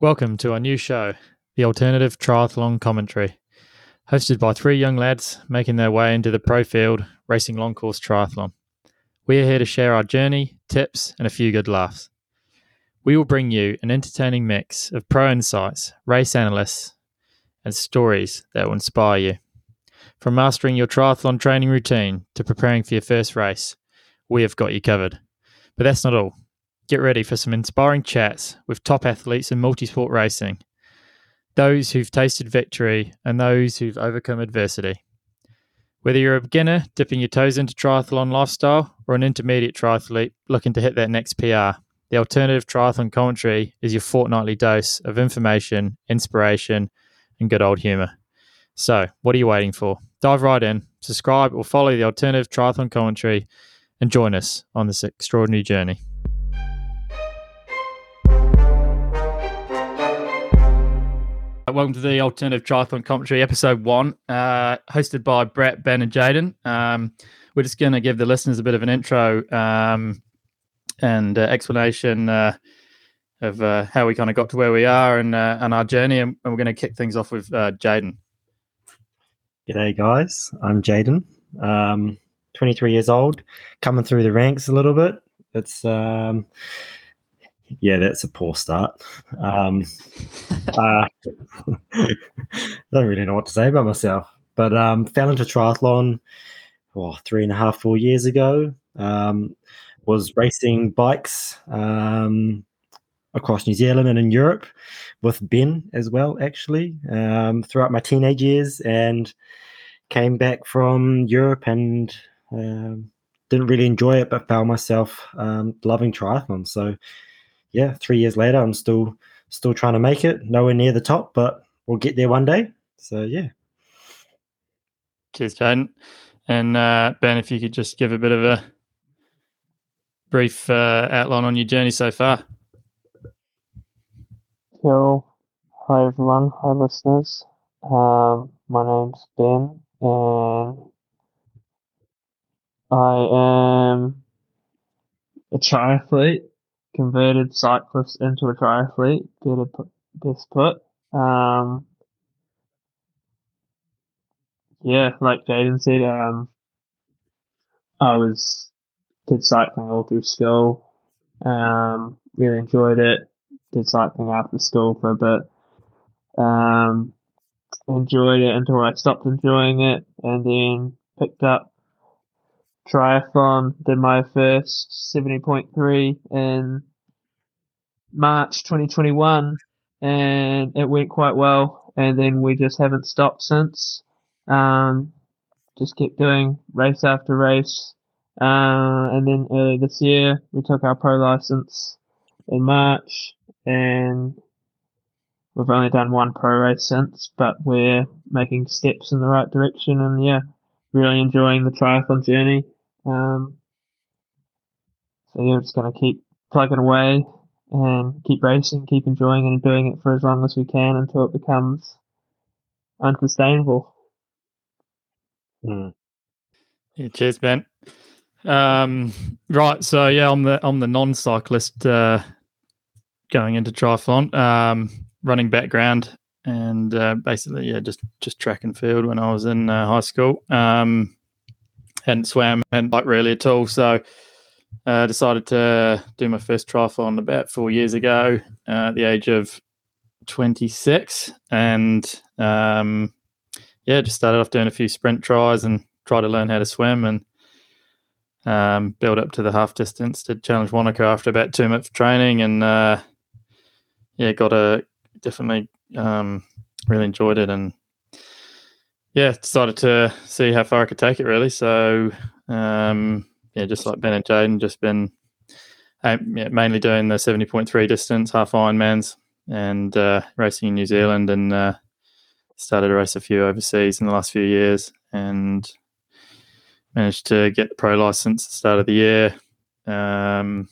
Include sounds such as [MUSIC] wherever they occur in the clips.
Welcome to our new show, The Alternative Triathlon Commentary, hosted by three young lads making their way into the pro field racing long course triathlon. We are here to share our journey, tips, and a few good laughs. We will bring you an entertaining mix of pro insights, race analysts, and stories that will inspire you. From mastering your triathlon training routine to preparing for your first race, we have got you covered. But that's not all. Get ready for some inspiring chats with top athletes in multisport racing, those who've tasted victory and those who've overcome adversity. Whether you're a beginner dipping your toes into triathlon lifestyle or an intermediate triathlete looking to hit that next PR, the alternative triathlon commentary is your fortnightly dose of information, inspiration, and good old humour. So, what are you waiting for? Dive right in, subscribe, or follow the alternative triathlon commentary and join us on this extraordinary journey. Welcome to the Alternative Triathlon Commentary, episode one, uh, hosted by Brett, Ben, and Jaden. Um, we're just going to give the listeners a bit of an intro um, and uh, explanation uh, of uh, how we kind of got to where we are and, uh, and our journey. And we're going to kick things off with uh, Jaden. G'day, guys. I'm Jaden, um, 23 years old, coming through the ranks a little bit. It's um, yeah, that's a poor start. Um, uh, [LAUGHS] don't really know what to say about myself, but um, fell into triathlon oh, three and a half, four years ago. Um, was racing bikes um, across New Zealand and in Europe with Ben as well, actually, um, throughout my teenage years, and came back from Europe and um, didn't really enjoy it, but found myself um, loving triathlon. So yeah, three years later, I'm still still trying to make it. Nowhere near the top, but we'll get there one day. So yeah. Cheers, Jaden. And uh, Ben, if you could just give a bit of a brief uh, outline on your journey so far. Cool. Hi everyone. Hi listeners. Um, my name's Ben, and I am a triathlete converted cyclist into a triathlete. Did a best put. Um, yeah, like Jaden said, um, I was did cycling all through school. Um, really enjoyed it. Did cycling after school for a bit. Um, enjoyed it until I stopped enjoying it, and then picked up triathlon. Did my first seventy point three in March 2021, and it went quite well. And then we just haven't stopped since. Um, just kept doing race after race. Uh, and then early this year, we took our pro license in March, and we've only done one pro race since, but we're making steps in the right direction. And yeah, really enjoying the triathlon journey. Um, so yeah, just gonna keep plugging away and keep racing, keep enjoying it and doing it for as long as we can until it becomes unsustainable. Mm. Yeah, cheers, Ben. Um, right, so yeah, I'm the I'm the non-cyclist uh, going into triathlon, um, running background, and uh, basically, yeah, just just track and field when I was in uh, high school. Um, hadn't swam, hadn't bike really at all, so uh, decided to do my first triathlon about four years ago uh, at the age of 26. And um, yeah, just started off doing a few sprint tries and try to learn how to swim and um, build up to the half distance. Did Challenge Wanaka after about two months of training and uh, yeah, got a definitely um, really enjoyed it and yeah, decided to see how far I could take it really. So um, yeah, just like Ben and Jaden, just been uh, yeah, mainly doing the 70.3 distance, half Ironmans, and uh, racing in New Zealand, and uh, started to race a few overseas in the last few years, and managed to get the pro license at the start of the year. Um,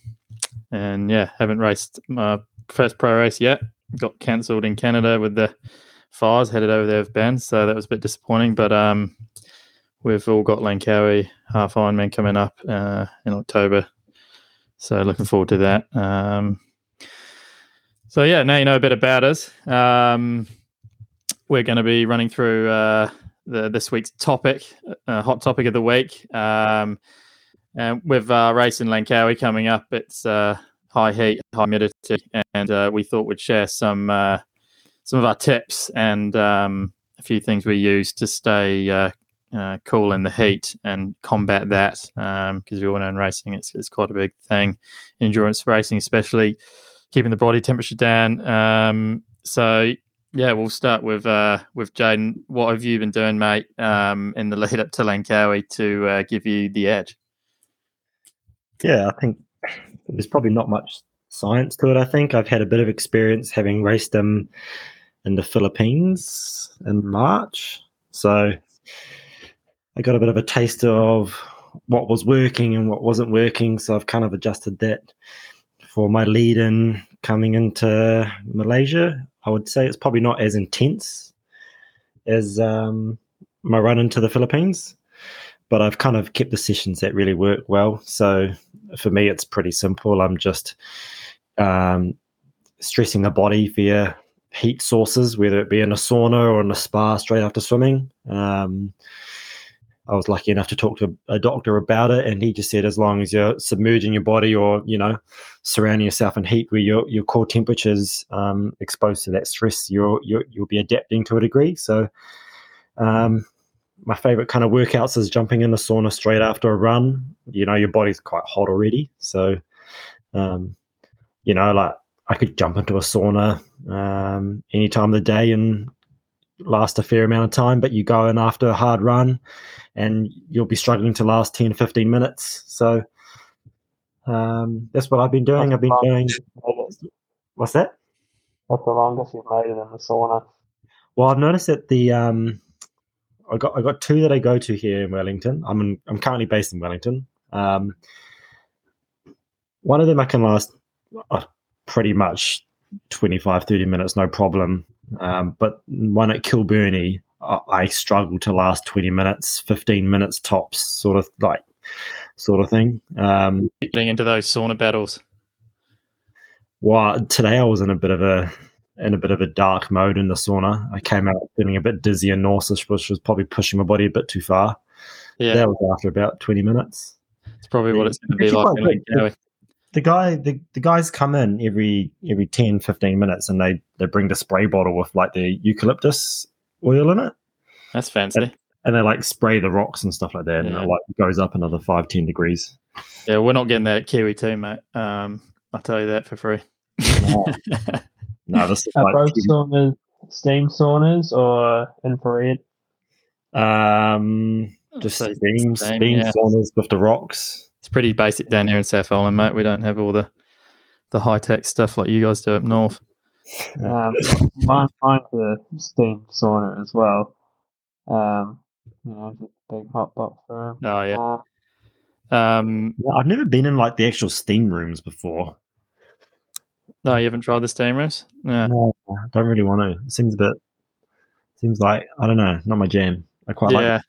and yeah, haven't raced my first pro race yet. Got cancelled in Canada with the fires. Headed over there with Ben, so that was a bit disappointing. But um, we've all got Langkawi half Ironman coming up uh, in October. So looking forward to that. Um, So yeah, now you know a bit about us. Um, we're going to be running through uh, the this week's topic, uh, hot topic of the week. Um, and with uh, race in Langkawi coming up, it's uh, high heat, high humidity, and uh, we thought we'd share some uh, some of our tips and um, a few things we use to stay uh, uh, cool in the heat and combat that. Because um, we all know in racing, it's, it's quite a big thing, endurance racing especially, keeping the body temperature down. Um, so yeah, we'll start with uh, with Jaden. What have you been doing, mate, um, in the lead up to Langkawi to uh, give you the edge? Yeah, I think there's probably not much science to it. I think I've had a bit of experience having raced them in the Philippines in March, so I got a bit of a taste of what was working and what wasn't working. So I've kind of adjusted that for my lead in coming into Malaysia. I would say it's probably not as intense as um, my run into the Philippines but I've kind of kept the sessions that really work well. So for me, it's pretty simple. I'm just um, stressing the body via heat sources, whether it be in a sauna or in a spa straight after swimming. Um, I was lucky enough to talk to a doctor about it, and he just said as long as you're submerging your body or you know surrounding yourself in heat where your your core temperature's um, exposed to that stress, you'll, you'll you'll be adapting to a degree. So um, my favorite kind of workouts is jumping in the sauna straight after a run. You know, your body's quite hot already. So, um, you know, like I could jump into a sauna um, any time of the day and last a fair amount of time, but you go in after a hard run and you'll be struggling to last 10, 15 minutes. So, um, that's what I've been doing. I've been doing. What's that? What's the longest you've made it in the sauna? Well, I've noticed that the um, I got I got two that I go to here in Wellington. I'm in, I'm currently based in Wellington. Um, one of them I can last uh, pretty much 25, 30 minutes, no problem. Um, but one at Kilbirnie, I, I struggle to last 20 minutes, 15 minutes tops, sort of like sort of thing. Um, Getting into those sauna battles. Well, today I was in a bit of a in a bit of a dark mode in the sauna. I came out feeling a bit dizzy and nauseous, which was probably pushing my body a bit too far. Yeah, that was after about twenty minutes. It's probably what it's going to be like. The, the guy, the, the guys come in every every 10, 15 minutes, and they they bring the spray bottle with like the eucalyptus oil in it. That's fancy. And, and they like spray the rocks and stuff like that, yeah. and it like goes up another five, ten degrees. Yeah, we're not getting that Kiwi too, mate. Um, I'll tell you that for free. [LAUGHS] No, this is Are like both saunas steam saunas or infrared? Um, just so steam, steam, steam yeah. saunas with the rocks. It's pretty basic down here in South Island, mate. We don't have all the the high tech stuff like you guys do up north. Um, mine, mine's a steam sauna as well. Um, you know, just big hot box for Oh yeah. Uh, um, I've never been in like the actual steam rooms before. No, you haven't tried the steam rooms. Yeah. No, I don't really want to. It seems a bit. Seems like I don't know, not my jam. I quite yeah. like.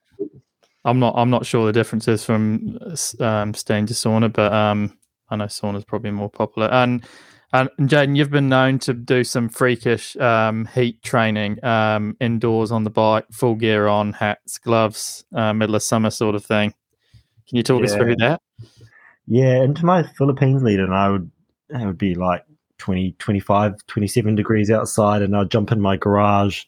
I'm not. I'm not sure the differences from um, steam to sauna, but um, I know sauna is probably more popular. And and, Jaden, you've been known to do some freakish um, heat training um, indoors on the bike, full gear on, hats, gloves, uh, middle of summer sort of thing. Can you talk yeah. us through that? Yeah, into my Philippines lead, and I would it would be like 20, 25, 27 degrees outside, and I'd jump in my garage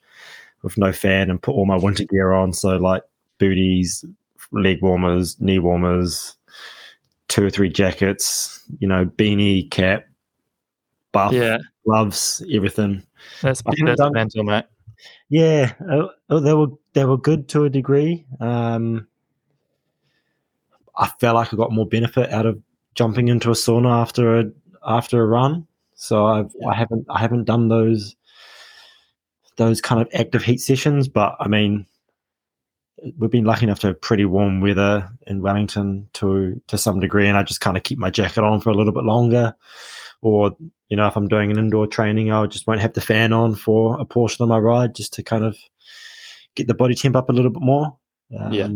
with no fan and put all my winter gear on. So, like booties, leg warmers, knee warmers, two or three jackets, you know, beanie, cap, buff, yeah. gloves, everything. That's, that's done, mental, mate. Yeah, uh, they were they were good to a degree. Um, I felt like I got more benefit out of jumping into a sauna after a after a run. So I've yeah. I haven't I haven't done those those kind of active heat sessions, but I mean we've been lucky enough to have pretty warm weather in Wellington to to some degree, and I just kind of keep my jacket on for a little bit longer. Or you know, if I'm doing an indoor training, I just won't have the fan on for a portion of my ride, just to kind of get the body temp up a little bit more. Um, yeah,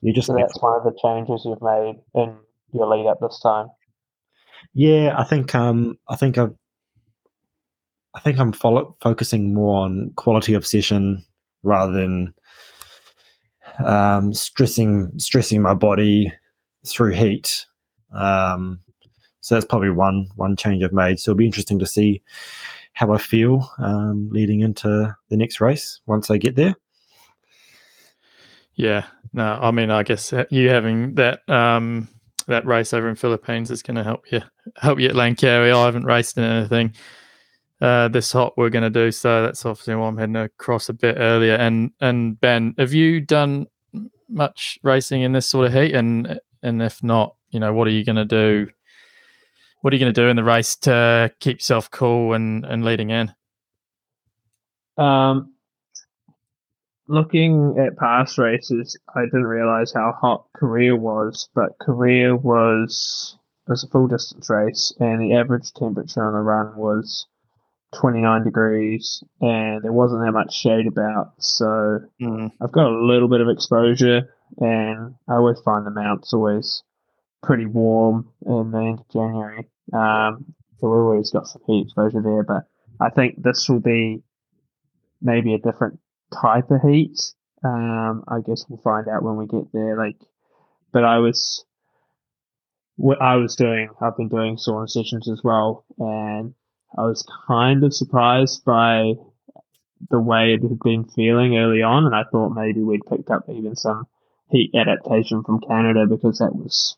you just so that's one of the changes you've made in your lead up this time. Yeah, I think um, I think I've I think I'm follow- focusing more on quality of session rather than um, stressing stressing my body through heat. Um, so that's probably one one change I've made. So it'll be interesting to see how I feel um, leading into the next race once I get there. Yeah, no, I mean, I guess you having that um, that race over in Philippines is going to help you help you at Langkawi. I haven't raced in anything uh, this hot we're going to do, so that's obviously why I'm heading across a bit earlier. And and Ben, have you done much racing in this sort of heat? And and if not, you know, what are you going to do? What are you going to do in the race to keep yourself cool and and leading in? Um, looking at past races, I didn't realize how hot Korea was, but Korea was was a full distance race, and the average temperature on the run was 29 degrees, and there wasn't that much shade about. So mm. I've got a little bit of exposure, and I always find the mounts always pretty warm in the end of January. Um, so we've always got some heat exposure there, but I think this will be maybe a different type of heat. Um, I guess we'll find out when we get there. Like, but I was, what I was doing, I've been doing sauna sessions as well, and I was kind of surprised by the way it had been feeling early on, and I thought maybe we'd picked up even some heat adaptation from Canada because that was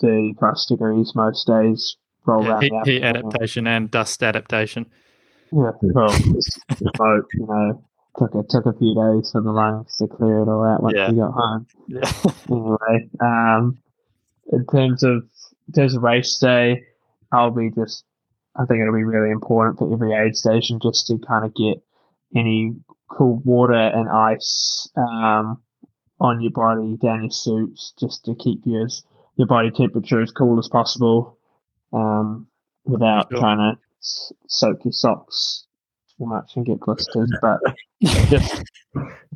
30 plus degrees most days. Roll yeah, heat, heat adaptation and dust adaptation. Yeah, well, you know, took a took a few days for the lungs to clear it all out once yeah. we got home. Yeah. [LAUGHS] anyway, um, in terms of in terms of race day, I'll be just. I think it'll be really important for every aid station just to kind of get any cool water and ice um, on your body, down your suits, just to keep your your body temperature as cool as possible, um, without sure. trying to soak your socks too much and get blisters, [LAUGHS] but just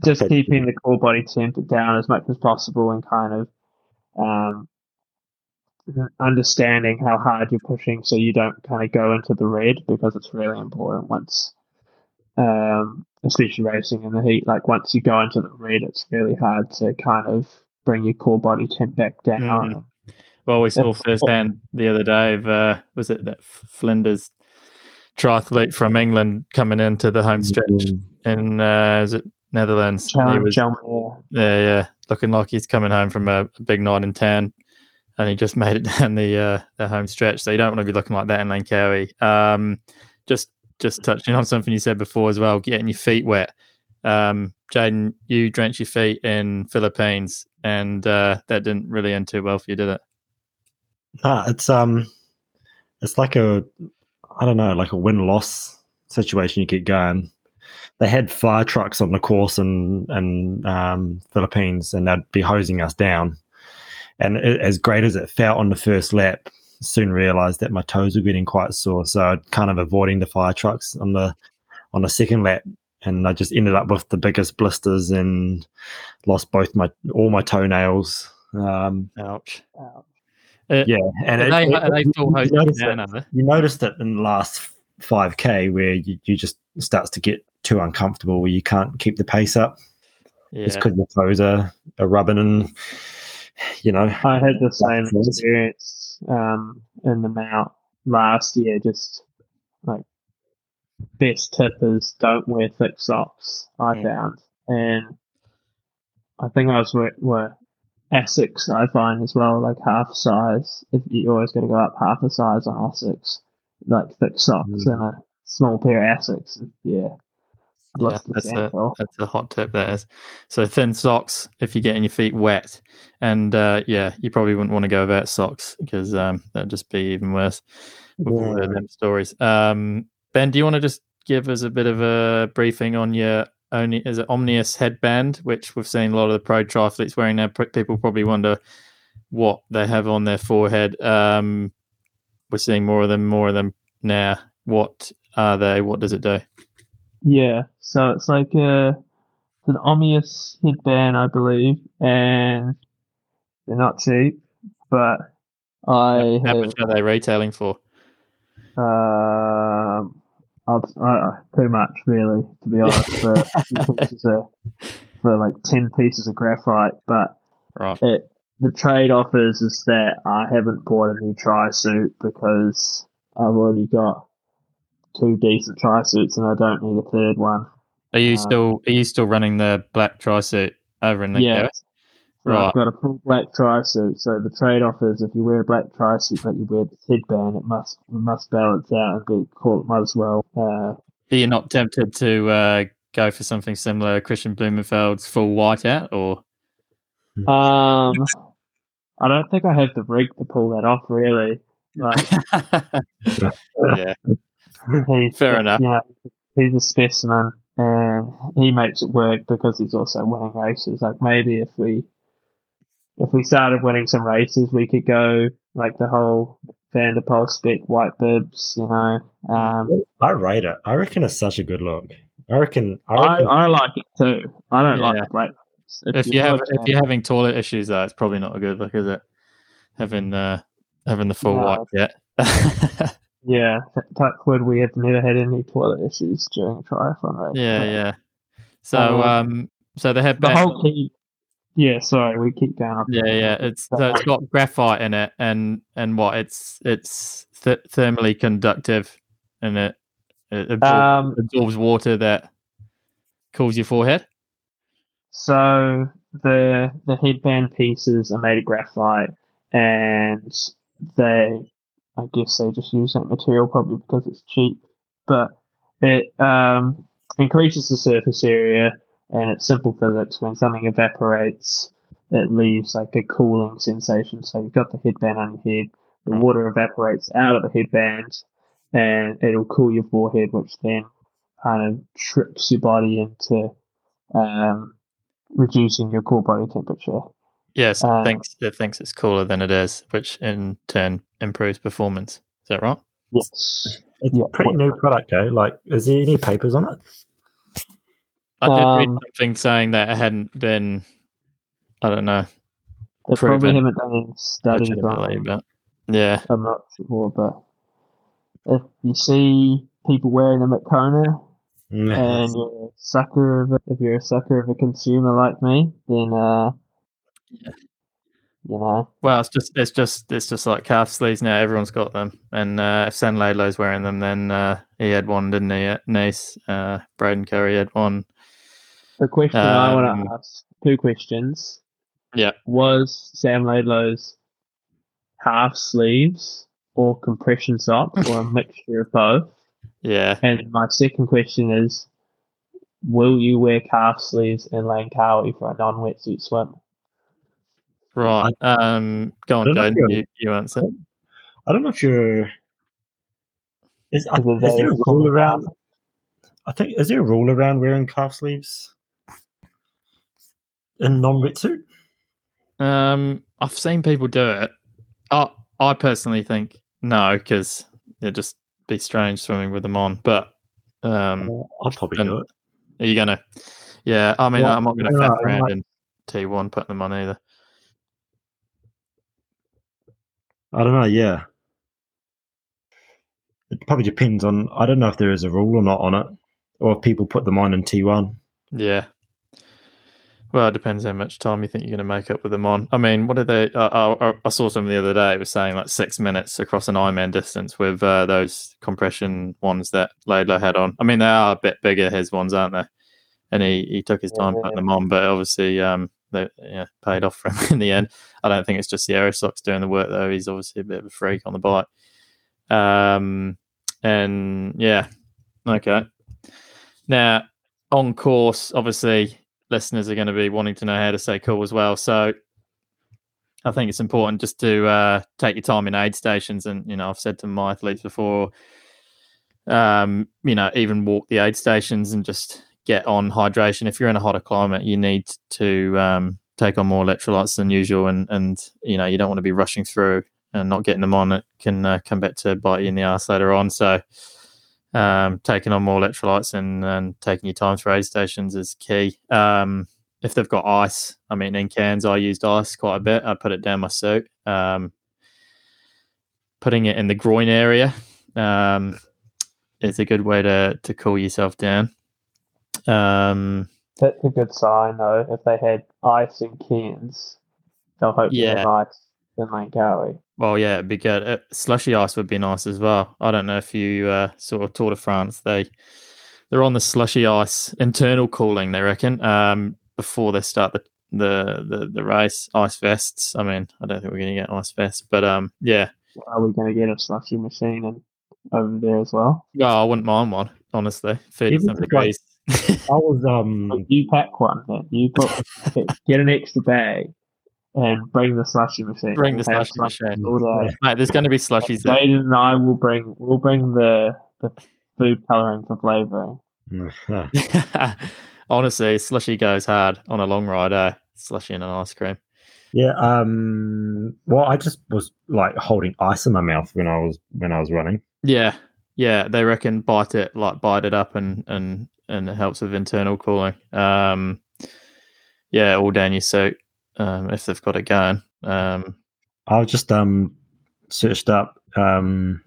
just keeping the core body temp down as much as possible and kind of um, understanding how hard you're pushing so you don't kind of go into the red because it's really important once um, especially racing in the heat like once you go into the red it's really hard to kind of bring your core body temp back down mm. well we saw firsthand the other day of uh, was it that flinders triathlete from England coming into the home stretch mm-hmm. in uh, is it Netherlands? he was, yeah, yeah, looking like he's coming home from a, a, big night in town, and he just [LAUGHS] made it down the uh, the home stretch. So you don't want to be looking like that in Langkawi. Um, just just touching on something you said before as well, getting your feet wet. Um, Jaden, you drenched your feet in Philippines, and uh, that didn't really end too well for you, did it? Nah, it's um, it's like a I don't know, like a win loss situation you get going. They had fire trucks on the course in, in um, Philippines and they'd be hosing us down. And it, as great as it felt on the first lap, soon realized that my toes were getting quite sore. So I'd kind of avoiding the fire trucks on the on the second lap. And I just ended up with the biggest blisters and lost both my all my toenails. Um, Ouch. Ouch. Uh, yeah, and it, they, it, they you, noticed it, you noticed it in the last 5k where you, you just starts to get too uncomfortable where you can't keep the pace up. Yeah. It's because your toes are, are rubbing and [SIGHS] you know. I had the [LAUGHS] same experience um, in the mount last year. Just like best tip is don't wear thick socks. I yeah. found, and I think I was were Asics, I find as well, like half size. If you're always got to go up half a size on Asics, like thick socks mm. and a small pair of Asics. Yeah. Yeah, that's a, that's a hot tip. That is. So thin socks if you're getting your feet wet, and uh, yeah, you probably wouldn't want to go without socks because um, that'd just be even worse. With yeah. them stories. Um, ben, do you want to just give us a bit of a briefing on your only is it Omnius headband, which we've seen a lot of the pro triathletes wearing now. People probably wonder what they have on their forehead. Um, we're seeing more of them, more of them now. What are they? What does it do? Yeah, so it's like a it's an Omnius headband, I believe, and they're not cheap, but I how, have, much are they retailing for? Um, uh, too much, really, to be honest, for, [LAUGHS] pieces for like 10 pieces of graphite. But Right. it, the trade off is, is that I haven't bought a new tri suit because I've already got two decent tri suits and I don't need a third one. Are you Uh, still are you still running the black tri suit over in the Yeah. garage? So Right. I've got a full black tri suit. So the trade off is if you wear a black tri suit but you wear the headband, it must it must balance out and be cool. It Might as well. Uh, Are you not tempted to uh, go for something similar, Kristian Blummenfelt's full whiteout, or um, I don't think I have the rig to pull that off. Really, like [LAUGHS] yeah, [LAUGHS] he's [LAUGHS] Fair enough. You know, he's a specimen, and he makes it work because he's also winning races. Like maybe if we if we started winning some races, we could go like the whole Van der Poel spec white bibs. You know, um, I rate it. I reckon it's such a good look. I reckon. I I, reckon I like it too. I don't like Yeah. the black. bibs. if you have if you're having toilet issues, though, it's probably not a good look, is it? Having uh, having the full No. white yet. [LAUGHS] yeah, t- touch wood, we have never had any toilet issues during a triathlon yeah, yeah. So Um, um, so the The headband. whole key. Yeah, sorry, we keep going up. Yeah, yeah. It's so it's got graphite in it, and and what? It's it's th- thermally conductive, and it, it absorbs, Um, absorbs water that cools your forehead. So the the headband pieces are made of graphite, and they, I guess they just use that material probably because it's cheap, but it um, increases the surface area, and it's simple physics. When something evaporates, it leaves like a cooling sensation. So you've got the headband on your head, the water evaporates out of the headband, and it'll cool your forehead, which then kind of tricks your body into um, reducing your core body temperature. Yes, it thinks it thinks it's cooler than it is, which in turn improves performance. Is that right? Yes. it's yeah, a pretty what- new product, though. Like, is there any papers on it? I did read Um, something saying that it hadn't been. I don't know. They probably haven't done any studies on it. but yeah, I'm not sure, but if you see people wearing them at Kona and you're a sucker of it, if you're a sucker of a consumer like me, then uh, Yeah. You know, Well, it's just it's just it's just like calf sleeves now. Everyone's got them, and uh, if Sam Laidlow's wearing them, then uh, he had one, didn't he? Nice, uh, Braden Currie had one. the question I want Um, to ask two questions. Yeah. Was Sam Laidlow's half sleeves or compression socks or a [LAUGHS] mixture of both? Yeah, And my second question is, will you wear calf sleeves in Langkawi for a non-wetsuit swim? Right. Um, go on, don't know if Jaden. you're- You, you answer. I don't know if you're. Is, I, Is there a rule around? I think is there a rule around wearing calf sleeves in non-wetsuit? Um, I've seen people do it. I I personally think no, because it'd just be strange swimming with them on. But um, I'd probably and- do it. are you gonna? Yeah, I mean, I'm not gonna I don't faff know, I around in T1 putting them on either. I don't know. Yeah, it probably depends on. I don't know if there is a rule or not on it, or if people put them on in T one. Yeah. Well, it depends how much time you think you're going to make up with them on. I mean, what are they? Uh, I, I saw some the other day. It was saying like six minutes across an Ironman distance with uh, those compression ones that Laidlow had on. I mean, they are a bit bigger, his ones, aren't they? And he, he took his time putting them on, but obviously, um, they yeah, paid off for him [LAUGHS] in the end. I don't think it's just the Aerosocks doing the work though. He's obviously a bit of a freak on the bike. Um, and yeah, okay. Now on course, obviously, listeners are going to be wanting to know how to say cool as well. So I think it's important just to uh, take your time in aid stations. And, you know, I've said to my athletes before, um, you know, even walk the aid stations and just get on hydration. If you're in a hotter climate, you need to um, take on more electrolytes than usual. And, and, you know, you don't want to be rushing through and not getting them on. It can uh, come back to bite you in the ass later on. So, um, taking on more electrolytes and, and taking your time through aid stations is key. Um, if they've got ice, I mean, in Cairns, I used ice quite a bit. I put it down my suit, um, putting it in the groin area. Um, is a good way to to cool yourself down. Um, That's a good sign, though. If they had ice in Cairns, they'll hopefully Yeah. have ice in Langkawi. well, yeah, it'd be good. Uh, slushy ice would be nice as well. I don't know if you uh, sort of Tour de France. They they're on the slushy ice internal cooling. They reckon um, before they start the, the the the race. Ice vests. I mean, I don't think we're going to get ice vests, but um, yeah. Are we going to get a slushy machine in, over there as well? No, I wouldn't mind one. Honestly, thirty some degrees. I was um But you pack one then. You put, [LAUGHS] get an extra bag and bring the slushy machine. Bring the We'll slushy machine. all day. Mate, there's going to be slushies there. Jaden and I will bring we'll bring the the food coloring for flavoring. [LAUGHS] Honestly, slushy goes hard on a long ride. Eh? Slushy and an ice cream. yeah um well I just was like holding ice in my mouth when I was when I was running. Yeah, yeah. They reckon bite it, like bite it up, and and and it helps with internal cooling. Um, yeah, all down your suit um, if they've got it going. Um, I've just um searched up um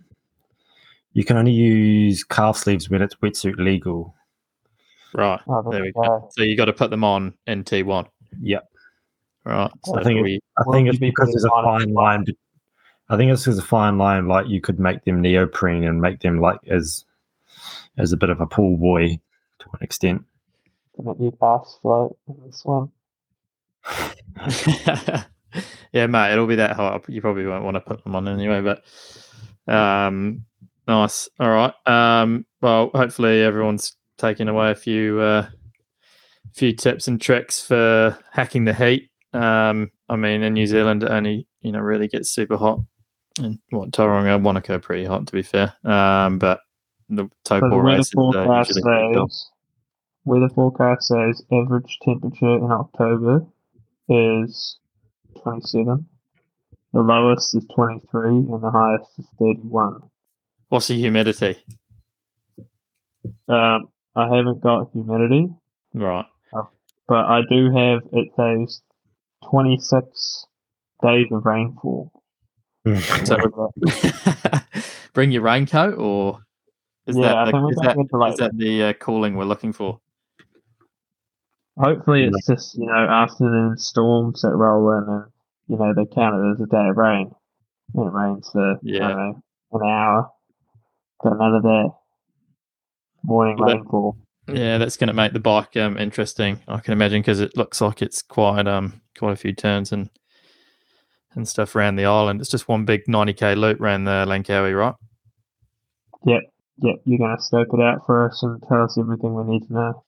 you can only use calf sleeves when it's wetsuit legal. right Oh, there there we we go. go. So you got to put them on in T one. Yep. Right. So I think we, I think it's be because there's a fine line. I think it's there's a fine line. Like you could make them neoprene and make them like as as a bit of a pool boy to an extent. Gonna you pass float in this one. [LAUGHS] yeah, mate, it'll be that hot. You probably won't want to put them on anyway, but um, nice. All right. Um, well, hopefully everyone's taking away a few uh, few tips and tricks for hacking the heat. Um, I mean, in New Zealand, it only you know really gets super hot, and what Tauranga, Wanaka, pretty hot to be fair. Um, but the So the Taupo weather races are usually pretty cool. says weather forecast says average temperature in October is twenty seven. The lowest is twenty three and the highest is thirty one. What's the humidity? Um, I haven't got humidity, Right. but I do have it says twenty six days of rainfall. [LAUGHS] So [LAUGHS] bring your raincoat, or is Yeah, that the, think is that, like- is that the uh, cooling we're looking for? Hopefully, it's just you know afternoon storms that roll in, and you know they count it as a day of rain. And it rains for Yeah. I don't know an hour, but none of that morning Well, that- rainfall. Yeah, that's going to make the bike um, interesting. I can imagine because it looks like it's quite um quite a few turns and and stuff around the island. It's just one big ninety k loop around the Langkawi, right? Yep, yep, you're gonna scope it out for us and tell us everything we need to know.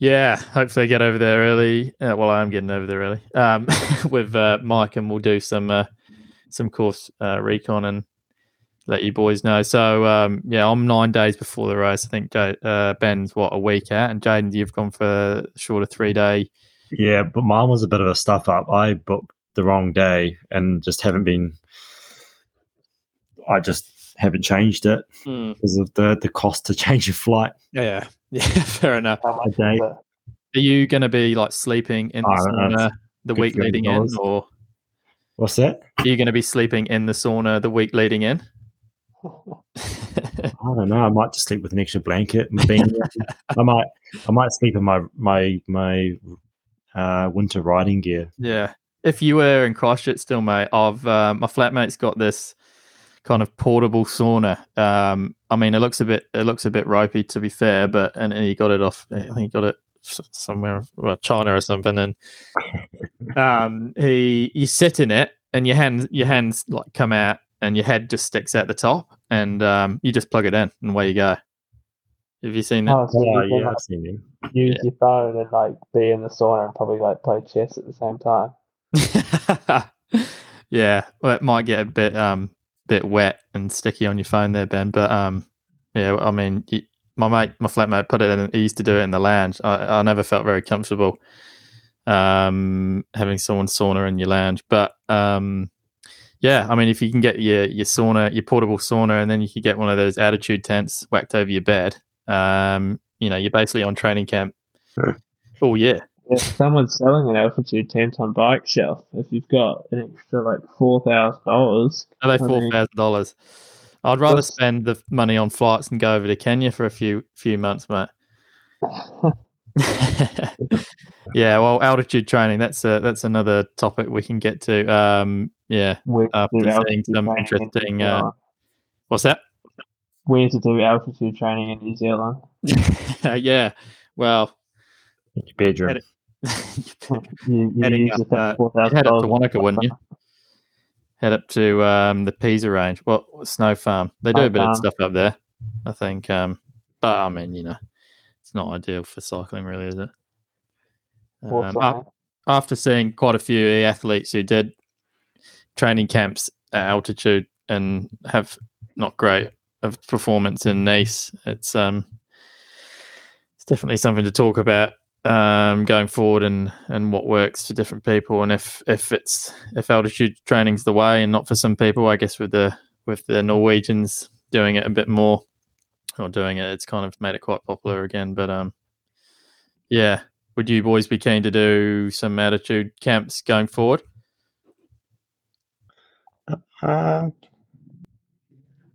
Yeah, hopefully get over there early. Uh, well, I am getting over there early um, [LAUGHS] with uh, Mike, and we'll do some uh, some course uh, recon and let you boys know. So um, yeah, I'm nine days before the race. I think uh, Ben's what a week out, and Jaden, you've gone for short of three day. yeah, but mine was a bit of a stuff up. I booked the wrong day and just haven't been. I just haven't changed it because of the the cost to change your flight. Yeah, yeah, [LAUGHS] fair enough. How much Okay. is it? Are you going to be like sleeping in the that's sauna the week for leading in, or What's that? are you going to be sleeping in the sauna the week leading in? [LAUGHS] I don't know. I might just sleep with an extra blanket. I might. I might sleep in my my my uh, winter riding gear. Yeah. If you were in Christchurch still, mate, I've uh, my flatmate's got this kind of portable sauna. Um, I mean, it looks a bit it looks a bit ropey to be fair, but and, and he got it off. I think he got it somewhere, well, China or something. And [LAUGHS] um, he you sit in it, and your hands your hands like come out, and your head just sticks out the top, and um, you just plug it in, and away you go. Have you seen that? Oh, so Oh yeah, like, I've seen him. use Yeah. your phone and like be in the sauna and probably like play chess at the same time. [LAUGHS] yeah, well, it might get a bit um bit wet and sticky on your phone there, Ben. But um, yeah, I mean, my mate, my flatmate, put it in. He used to do it in the lounge. I, I never felt very comfortable um having someone sauna in your lounge, but um. Yeah, I mean, if you can get your your sauna, your portable sauna, and then you can get one of those altitude tents whacked over your bed, um, you know, you're basically on training camp. Sure. Oh yeah, If someone's selling an altitude tent on Bike Shelf, if you've got an extra like four thousand dollars, Are they I four mean- thousand dollars? I'd rather What's- spend the money on flights and go over to Kenya for a few few months, mate. [LAUGHS] yeah, well, altitude training. That's a, that's another topic we can get to. Um, yeah, Where to After seeing some training in interesting, uh, what's that? Where to do altitude training in New Zealand? [LAUGHS] yeah, well, your bedroom. [LAUGHS] You, you Heading up, uh, four You'd thousand head up to. Wanaka, wouldn't you? Head up to um, the Pisa range. Well, Snow Farm. They do a bit of stuff up there, I think. Um, but I mean, you know, it's not ideal for cycling, really, is it? Um, after seeing quite a few athletes who did training camps at altitude and have not great of performance in Nice, it's um, it's definitely something to talk about um, going forward and and what works for different people. And if if it's if altitude training's the way and not for some people i guess with the with the norwegians doing it a bit more or doing it it's kind of made it quite popular again. But um yeah would you boys be keen to do some altitude camps going forward? Uh,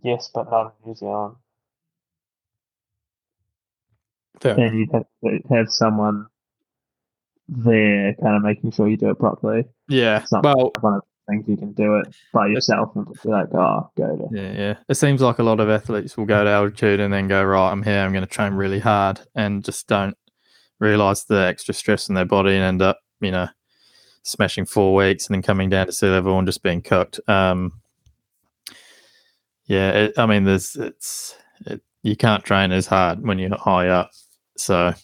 Yes, but not in New Zealand. Fair And you'd have to have someone there kind of making sure you do it properly. yeah It's not well one of the things you can do it by yourself and just be like, oh, go to. Yeah, yeah. It seems like a lot of athletes will go to altitude and then go, right, I'm here, I'm going to train really hard, and just don't realize the extra stress in their body and end up, you know, smashing four weeks and then coming down to sea level and just being cooked. Um, yeah, it, I mean, there's it's it, you can't train as hard when you're high up, so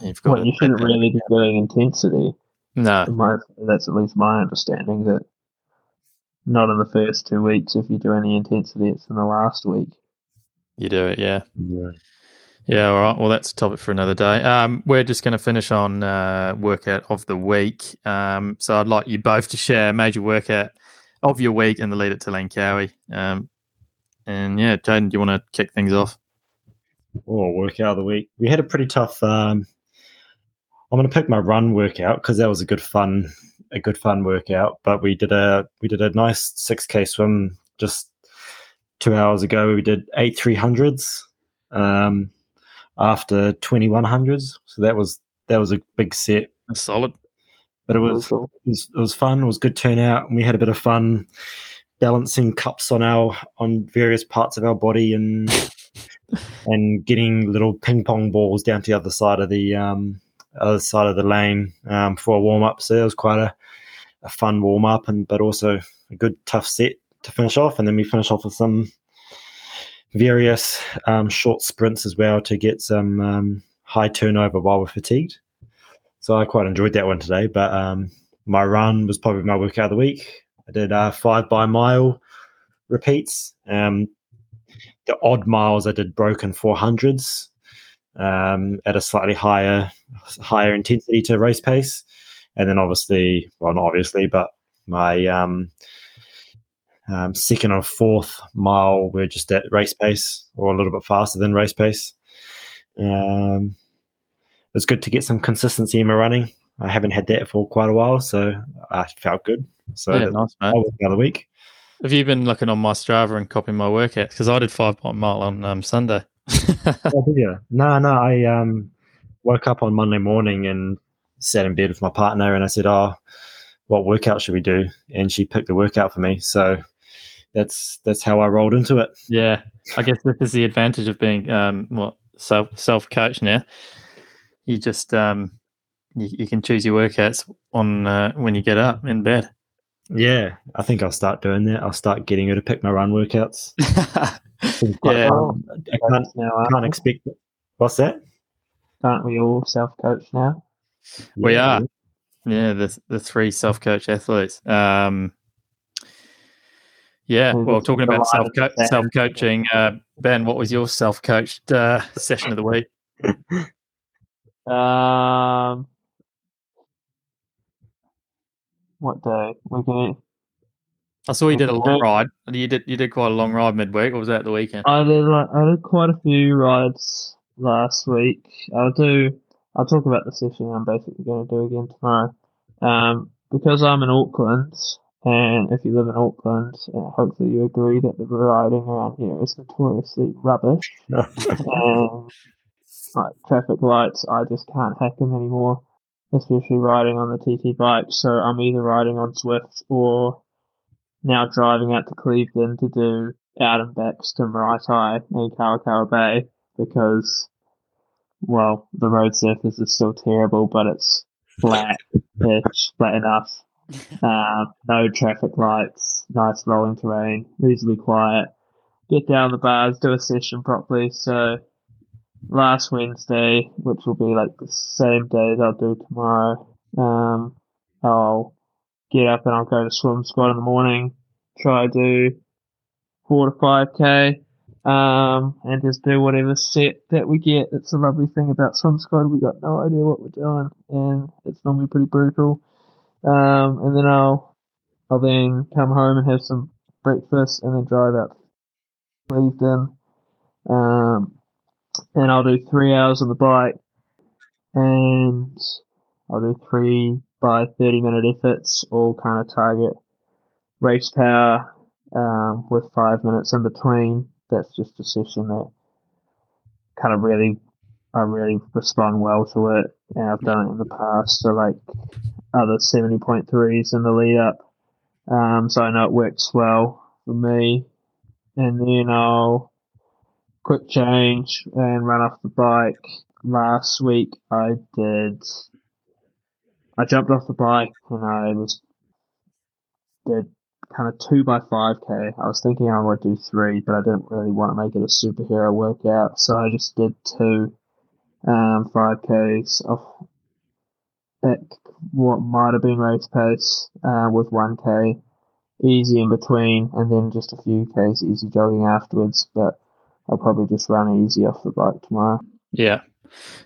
you've got. Well, you shouldn't really be doing intensity. No, My, that's at least my understanding that not in the first two weeks. If you do any intensity, it's in the last week. you do it. Yeah. yeah. Yeah, all right. Well, that's a topic for another day. Um, we're just going to finish on uh, workout of the week. Um, so I'd like you both to share a major workout of your week and the lead it to Langkawi. Um, and yeah, Jaden, do you want to kick things off? Oh, workout of the week. We had a pretty tough. Um, I'm going to pick my run workout because that was a good fun, a good fun workout. But we did a we did a nice 6k swim just two hours ago. We did eight 300s um, after 2100s. So that was that was a big set. That's solid. But it was Cool. it was, it was fun. It was good turnout, and we had a bit of fun balancing cups on our on various parts of our body and and getting little ping pong balls down to the other side of the um, other side of the lane um, for a warm up. So it was quite a, a fun warm up, and but also a good tough set to finish off. And then we finish off with some various um, short sprints as well to get some um, high turnover while we're fatigued. So I quite enjoyed that one today. But um, my run was probably my workout of the week. I did uh, five by mile repeats. Um, the odd miles I did broken 400s um, at a slightly higher higher intensity to race pace, and then obviously, well, not obviously, but my um, um, second or fourth mile were just at race pace or a little bit faster than race pace. Um, it's good to get some consistency in my running. I haven't had that for quite a while, so I felt good. So yeah, nice, mate. the week. Have you been looking on my Strava and copying my workouts? Because I did five point mile on um, Sunday. [LAUGHS] Oh, did you? No, no. I um, woke up on Monday morning and sat in bed with my partner, and I said, "Oh, what workout should we do?" And she picked the workout for me. So that's that's how I rolled into it. Yeah, I guess this is the advantage of being um what self self coach now. You just um you, you can choose your workouts on uh, when you get up in bed. Yeah, I think I'll start doing that. I'll start getting her to pick my run workouts. [LAUGHS] Yeah. fun. I can't, now, aren't can't we? expect. What's that? Aren't we all self coach now? We Yeah. are. yeah, the the three self coach athletes. Um, yeah, Well, well, talking about self self coaching, uh, Ben, what was your self coached uh, session of the week? [LAUGHS] Um, what day? We're. I saw you did a long ride. You did you did quite a long ride midweek, or was that the weekend? I did like I did quite a few rides last week. I'll do. I'll talk about the session I'm basically going to do again tomorrow. Um, because I'm in Auckland And if you live in Auckland, uh, hopefully you agree that the riding around here is notoriously rubbish. [LAUGHS] and like traffic lights, I just can't hack them anymore, especially riding on the TT bike. So I'm either riding on Zwift or now driving out to Clevedon to do out and backs to Maraetai and Kawakawa Bay because, well, the road surface is still terrible, but it's flat, pitch, flat enough. Uh, no traffic lights, nice rolling terrain, reasonably quiet. Get down the bars, do a session properly. So last Wednesday, which will be like the same day as I'll do tomorrow, um, I'll get up and I'll go to swim squad in the morning, try to do four to five k, um, and just do whatever set that we get. It's a lovely thing about swim squad. We got no idea what we're doing, and it's normally pretty brutal. Um, and then I'll I'll then come home and have some breakfast, and then drive out to Clevedon. Um, and I'll do three hours on the bike, and I'll do three by 30 minute efforts, all kind of target race power um, with five minutes in between. That's just a session that kind of really, I really respond well to it, and I've done it in the past. So like other 70.3s in the lead up, um, so I know it works well for me. And then I'll quick change and ran off the bike. Last week I did. I jumped off the bike and I was did kind of two by five k. I was thinking I would do three, but I didn't really want to make it a superhero workout, so I just did two um, five ks off at what might have been race pace uh, with one k, easy in between, and then just a few k's easy jogging afterwards. But I'll probably just run easy off the bike tomorrow. Yeah,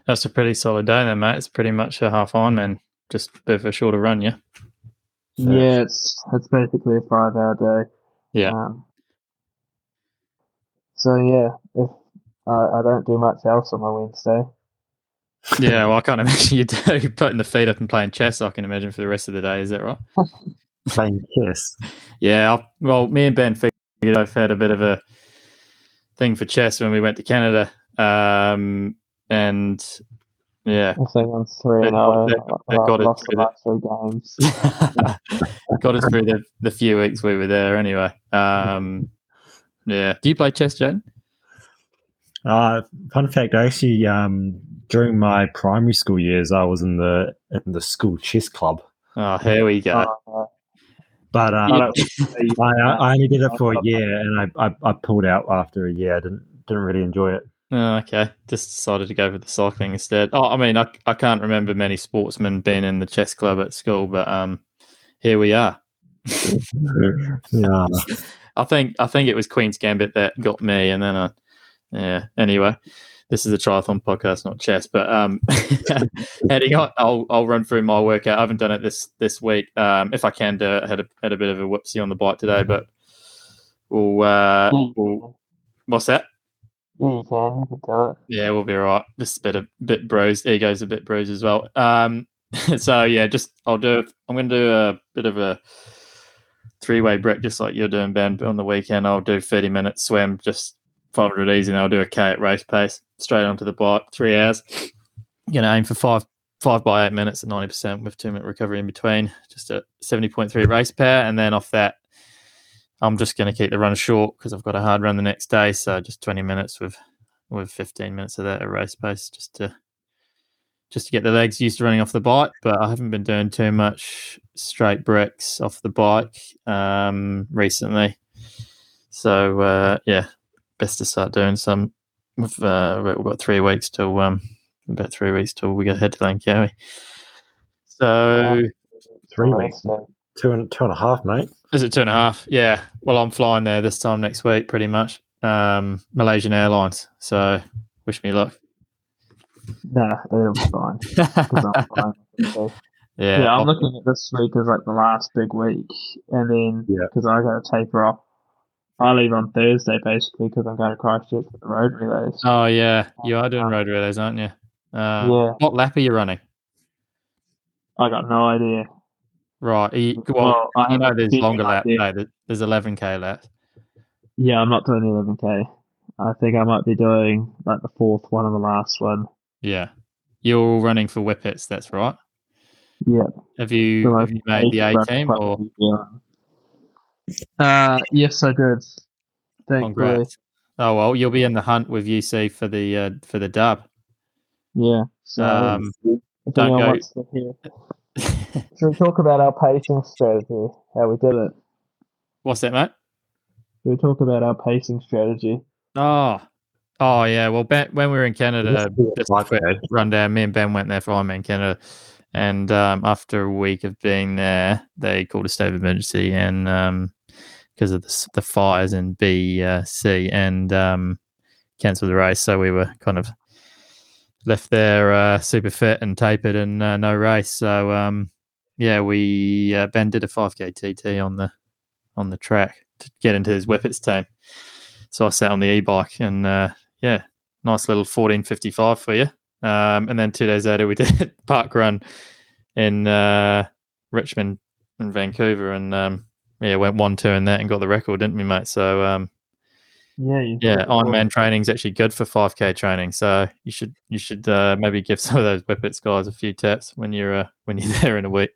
that's a pretty solid day then, mate. It's pretty much a half Ironman, just a bit of a shorter run, yeah. So. Yeah, it's it's basically a five hour day. Yeah. Um, so yeah, if I, I don't do much else on my Wednesday. [LAUGHS] yeah, well, I can't imagine you do [LAUGHS] putting the feet up and playing chess. I can imagine for the rest of the day. Is that right? [LAUGHS] playing chess. Yeah. I, well, me and Ben figured I've had a bit of a thing for chess when we went to Canada. Um, and yeah, I think I'm three and That- zero. that- that got I it lost through the three games. [LAUGHS] got us through the, the few weeks we were there anyway. Um, yeah. Do you play chess, Jen? Uh, fun fact: I actually, um, during my primary school years, I was in the in the school chess club. Oh, here we go. Uh, But um, [LAUGHS] I I, I only did it for a year, and I, I, I pulled out after a year. I didn't didn't really enjoy it. Oh, okay. Just decided to go for the cycling instead. Oh, I mean, I, I can't remember many sportsmen being in the chess club at school, but um, here we are. [LAUGHS] yeah, [LAUGHS] I think I think it was Queen's Gambit that got me, and then I, yeah. Anyway, this is a triathlon podcast, not chess. But um, [LAUGHS] heading on, I'll I'll run through my workout. I haven't done it this this week. Um, if I can do it, I had a had a bit of a whoopsie on the bike today, but we'll uh, we'll what's that? Yeah, you can. You can do it. Yeah, we'll be all right. Just a bit of bit bruised. Ego's a bit bruised as well. Um, [LAUGHS] so yeah, just I'll do. I'm going to do a bit of a three way break, just like you're doing, Ben. But On the weekend, I'll do 30 minutes swim, just 500 easy, and I'll do a k at race pace, straight onto the bike, three hours. You know, aim for five five by eight minutes at 90 percent with two minute recovery in between. Just a 70.3 race pair, and then off that. I'm just going to keep the run short because I've got a hard run the next day. So just 20 minutes with with 15 minutes of that at race pace just to just to get the legs used to running off the bike. But I haven't been doing too much straight bricks off the bike um, recently. So uh, yeah, best to start doing some. We've, uh, we've got three weeks till um, about three weeks till we get head to Langkawi. So three weeks, two and two and a half, mate. is it two and a half? Yeah. Well, I'm flying there this time next week, pretty much. Um, Malaysian Airlines. So wish me luck. Nah, it'll be fine. [LAUGHS] 'cause fine. So, yeah. yeah, I'm looking at this week as like the last big week, and then Yeah. because I got to taper off, I leave on Thursday basically because I'm going to Christchurch for the road relays. Oh yeah, you are doing road relays, aren't you? Uh, Yeah. What lap are you running? I got no idea. Right. He, well, Well, I I know there's longer lap. No, there's 11k left. Yeah, I'm not doing the 11k. I think I might be doing like the fourth one and the last one. Yeah. You're all running for Whippets. That's right. Yeah. Have you, So have you made the A team or Zealand. Uh, yes, I did. Thankfully. congrats? Oh well, you'll be in the hunt with UC for the uh, for the dub. Yeah. So, Um, don't go- wants to hear. Should we talk about our pacing strategy? How we did it? What's that, mate? Should we talk about our pacing strategy? Oh, oh yeah. Well, ben, when we were in Canada, Just do it just like quick rundown. Me and Ben went there for Ironman Canada, and um, after a week of being there, they called a state of emergency, and um, because of the, the fires in B, uh, C, and um, cancelled the race. So we were kind of left there uh, super fit and tapered, and uh, no race. So um, yeah, we uh, Ben did a 5k TT on the on the track to get into his Whippets team. So I sat on the e-bike and uh, yeah, nice little 1455 for you. Um, and then two days later, we [LAUGHS] did park run in uh, Richmond and Vancouver, and um, yeah, went one, two, in that and got the record, didn't we, mate? So um, Yeah. Yeah, Ironman training is actually good for 5k training. So you should you should uh, maybe give [LAUGHS] some of those Whippets guys a few tips when you're uh, when you're [LAUGHS] there in a week.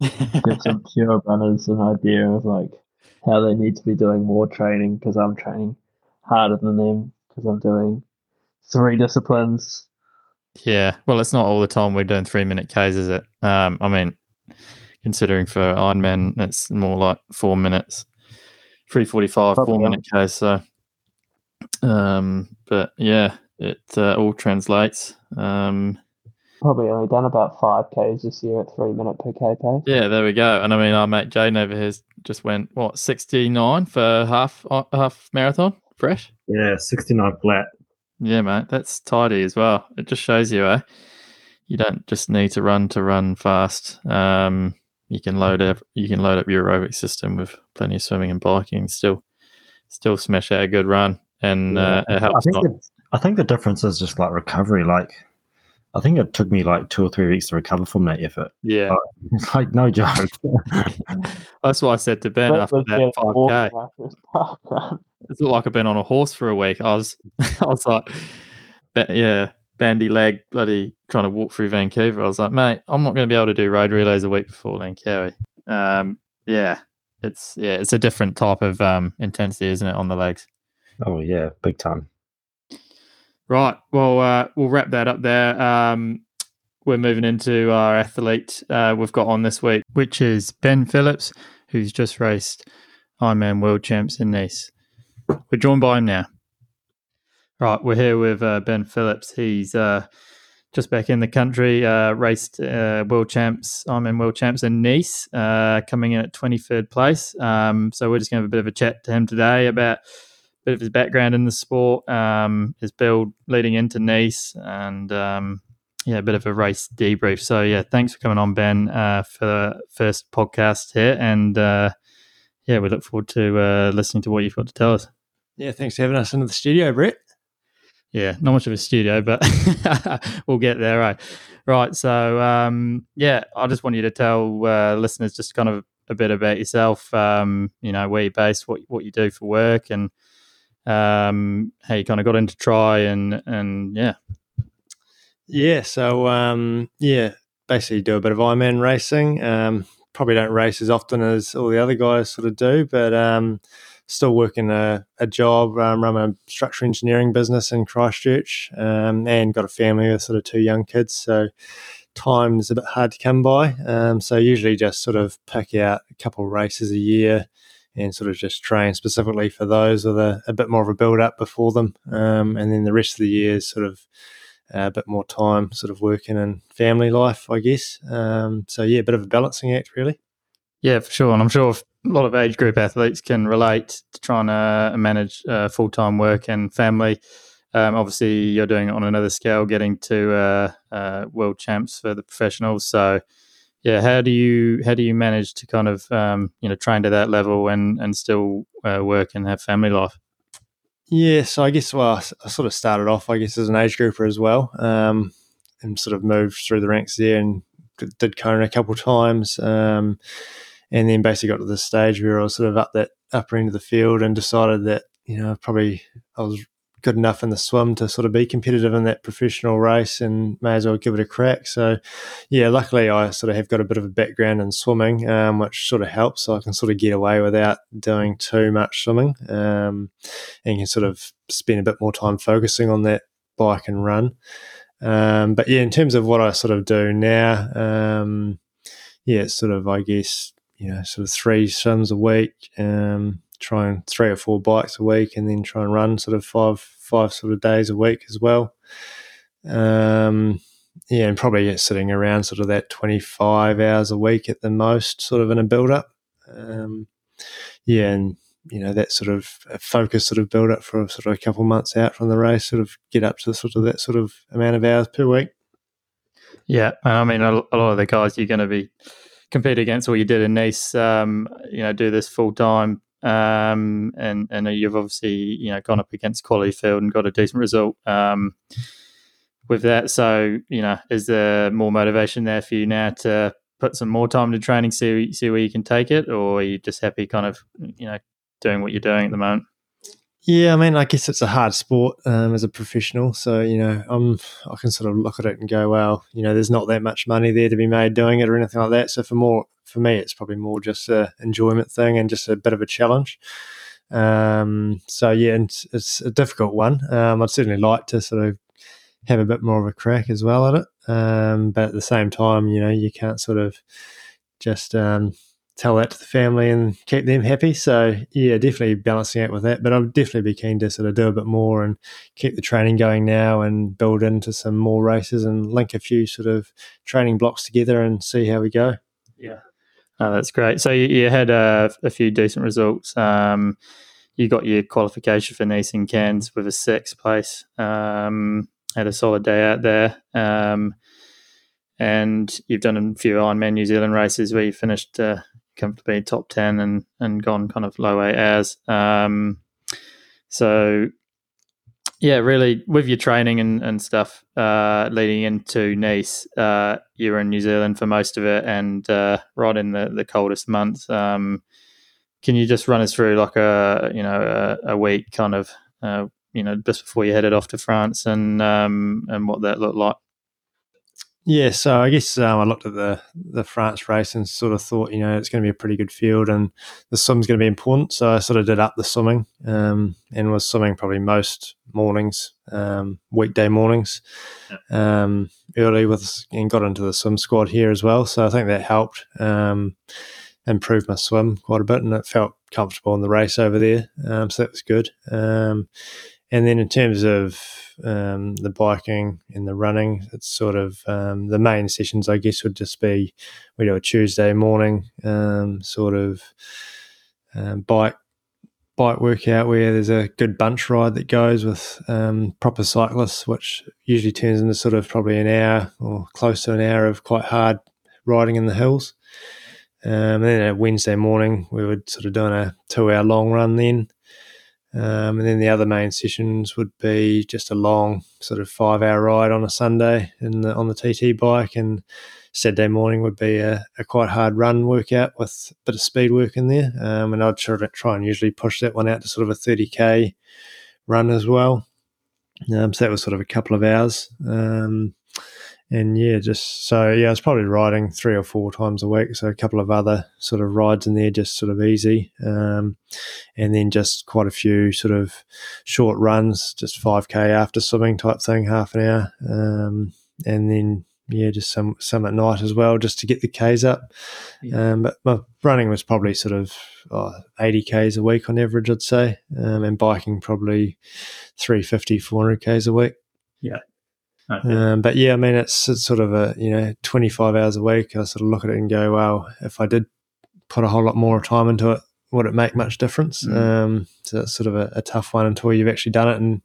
give some pure runners an idea of like how they need to be doing more training because I'm training harder than them because I'm doing three disciplines. Yeah, well, it's not all the time we're doing three minute Ks, is it? Um, I mean, considering for Ironman, it's more like four minutes, three forty five, four minute Ks. So, um, but yeah, it uh, all translates. Um, Probably only done about five k's this year at three minute per k pace. yeah, there we go. And I mean, our mate Jaden over here just went what sixty nine for half uh, half marathon, fresh. Yeah, 69 flat. Yeah, mate, that's tidy as well. It just shows you, eh? You don't just need to run to run fast. Um, you can load up, you can load up your aerobic system with plenty of swimming and biking. Still, still smash out a good run, and uh, it I think, Not, the, I think the difference is just like recovery. Like, I think it took me like two or three weeks to recover from that effort. yeah, It's like no joke. [LAUGHS] that's what I said to Ben after that five k. It's like I've been on a horse for a week. I was, [LAUGHS] I was like, yeah, bandy leg, bloody trying to walk through Vancouver. I was like, mate, I'm not going to be able to do road relays a week before Langkawi. Um, yeah, it's yeah, it's a different type of um intensity, isn't it, on the legs? oh yeah, big time. Right. Well, uh, we'll wrap that up there. Um, we're moving into our athlete uh, we've got on this week, which is Ben Phillips, who's just raced Ironman World Champs in Nice. We're joined by him now. Right, we're here with uh, Ben Phillips. He's uh, just back in the country, uh, raced uh, World Champs, Ironman World Champs in Nice, uh, coming in at 23rd place. Um, so we're just going to have a bit of a chat to him today about a bit of his background in the sport, um, his build leading into Nice, and um, yeah, a bit of a race debrief. So yeah, thanks for coming on, Ben, uh, for the first podcast here, and yeah, we look forward to listening to what you've got to tell us. Yeah, thanks for having us into the studio, Brett. Yeah, not much of a studio, but [LAUGHS] we'll get there, right? Right. So, um, yeah, I just want you to tell uh, listeners just kind of a bit about yourself. Um, you know, where you're based, what what you do for work, and um, how you kind of got into tri, and and yeah, Yeah, so um, yeah, basically do a bit of Ironman racing. Um, probably don't race as often as all the other guys sort of do, but um, still working a, a job, um, run a structural engineering business in Christchurch, um, and got a family with sort of two young kids. So time's a bit hard to come by. Um, so usually just sort of pick out a couple races a year and sort of just train specifically for those with a, a bit more of a build up before them. Um, and then the rest of the year is sort of uh, a bit more time sort of working and family life, I guess. Um, so yeah, a bit of a balancing act, really. yeah, for sure. And I'm sure a lot of age group athletes can relate to trying to manage uh, full time work and family. Um, obviously, you're doing it on another scale, getting to uh, uh, world champs for the professionals. So, yeah, how do you how do you manage to kind of um, you know train to that level and and still uh, work and have family life? Yeah, so I guess well, I sort of started off, I guess, as an age grouper as well, um, and sort of moved through the ranks there and did Kona a couple times, um, and then basically got to the stage where I was sort of up that upper end of the field and decided that you know probably I was good enough in the swim to sort of be competitive in that professional race and may as well give it a crack. So, yeah, luckily I sort of have got a bit of a background in swimming, um, which sort of helps. So I can sort of get away without doing too much swimming um, and can sort of spend a bit more time focusing on that bike and run. Um, but yeah, in terms of what I sort of do now, um, yeah, it's sort of, I guess, you know, sort of three swims a week, um, try and three or four bikes a week, and then try and run sort of five five sort of days a week as well. Um, yeah, and probably sitting around sort of that twenty five hours a week at the most, sort of in a build up. Um, yeah, and you know that sort of focus sort of build up for sort of a couple months out from the race, sort of get up to sort of that sort of amount of hours per week. Yeah, And I mean, a, a lot of the guys you're going to be compete against what you did in Nice. Um, you know, do this full time, um, and and you've obviously you know gone up against quality field and got a decent result um, with that. So you know, is there more motivation there for you now to put some more time into training, see see where you can take it, or are you just happy kind of you know doing what you're doing at the moment? Yeah, I mean, I guess it's a hard sport um, as a professional. So you know, I'm I can sort of look at it and go, well, you know, there's not that much money there to be made doing it or anything like that. So for more, for me, it's probably more just a enjoyment thing and just a bit of a challenge. Um, so yeah, it's, it's, a difficult one. Um, I'd certainly like to sort of have a bit more of a crack as well at it, um, but at the same time, you know, you can't sort of just um, tell that to the family and keep them happy. So yeah, definitely balancing out with that. But I'll definitely be keen to sort of do a bit more and keep the training going now and build into some more races and link a few sort of training blocks together and see how we go. Yeah, oh, that's great. So you, you had a, a, few decent results. Um, you got your qualification for Nice and Cairns with a sixth place. Um, had a solid day out there. Um, and you've done a few Ironman New Zealand races where you finished uh, comfortably top 10 and, and gone kind of low eight hours. Um, so, yeah, really, with your training and, and stuff uh, leading into Nice, uh, you were in New Zealand for most of it and uh, right in the, the coldest months. Um, can you just run us through like a you know a, a week kind of uh, you know just before you headed off to France and um, and what that looked like? Yeah, so I guess um, I looked at the the France race and sort of thought, you know, it's going to be a pretty good field and the swim's going to be important. So I sort of did up the swimming um, and was swimming probably most mornings, um, weekday mornings, um, early with and got into the swim squad here as well. So I think that helped um, improve my swim quite a bit and it felt comfortable in the race over there. Um, so that was good. And then in terms of um, the biking and the running. It's sort of um, the main sessions, I guess, would just be we do a Tuesday morning um, sort of um, bike bike workout where there's a good bunch ride that goes with um, proper cyclists, which usually turns into sort of probably an hour or close to an hour of quite hard riding in the hills. Um, and then a Wednesday morning, we would sort of doing a two hour long run then. Um, and then the other main sessions would be just a long sort of five hour ride on a Sunday in the, on the TT bike. And Saturday morning would be a, a, quite hard run workout with a bit of speed work in there. Um, and I'd try, try and usually push that one out to sort of a 30k run as well. Um, so that was sort of a couple of hours. Um, and yeah, just so yeah, I was probably riding three or four times a week. So a couple of other sort of rides in there, just sort of easy, um, and then just quite a few sort of short runs, just five k after swimming type thing, half an hour, um, and then yeah, just some some at night as well, just to get the k's up. Yeah. Um, but my running was probably sort of oh, eighty k's a week on average, I'd say, um, and biking probably 350, 400 k's a week. Yeah. Okay. Um, but yeah, I mean, it's, it's sort of a, you know, 25 hours a week. I sort of look at it and go, wow, if I did put a whole lot more time into it, would it make much difference? Mm. Um, so it's sort of a, a, tough one until you've actually done it and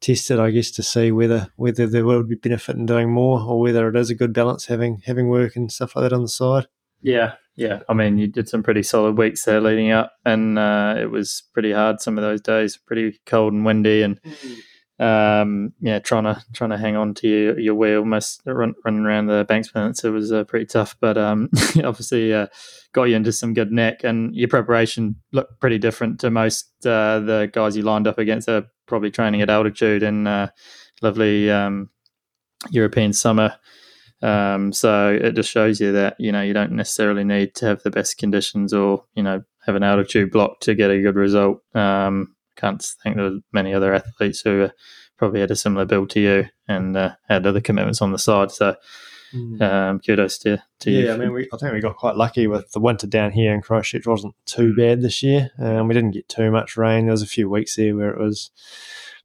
tested, I guess, to see whether whether there would be benefit in doing more or whether it is a good balance having having work and stuff like that on the side. Yeah, yeah. I mean, you did some pretty solid weeks there leading up, and uh, it was pretty hard. Some of those days, pretty cold and windy, and. Mm um, yeah, trying to trying to hang on to your, your wheel, almost run, running around the Banks it was uh, pretty tough. But um, [LAUGHS] obviously, uh, got you into some good neck, and your preparation looked pretty different to most uh, the guys you lined up against. Are probably training at altitude in uh, lovely um, European summer. Um, so it just shows you that you know you don't necessarily need to have the best conditions or you know have an altitude block to get a good result. Um, can't think there were many other athletes who uh, probably had a similar build to you and uh, had other commitments on the side. So mm. um, kudos to, to yeah, you. Yeah, I mean, we, I think we got quite lucky with the winter down here in Christchurch. wasn't too bad this year. Um, we didn't get too much rain. There was a few weeks there where it was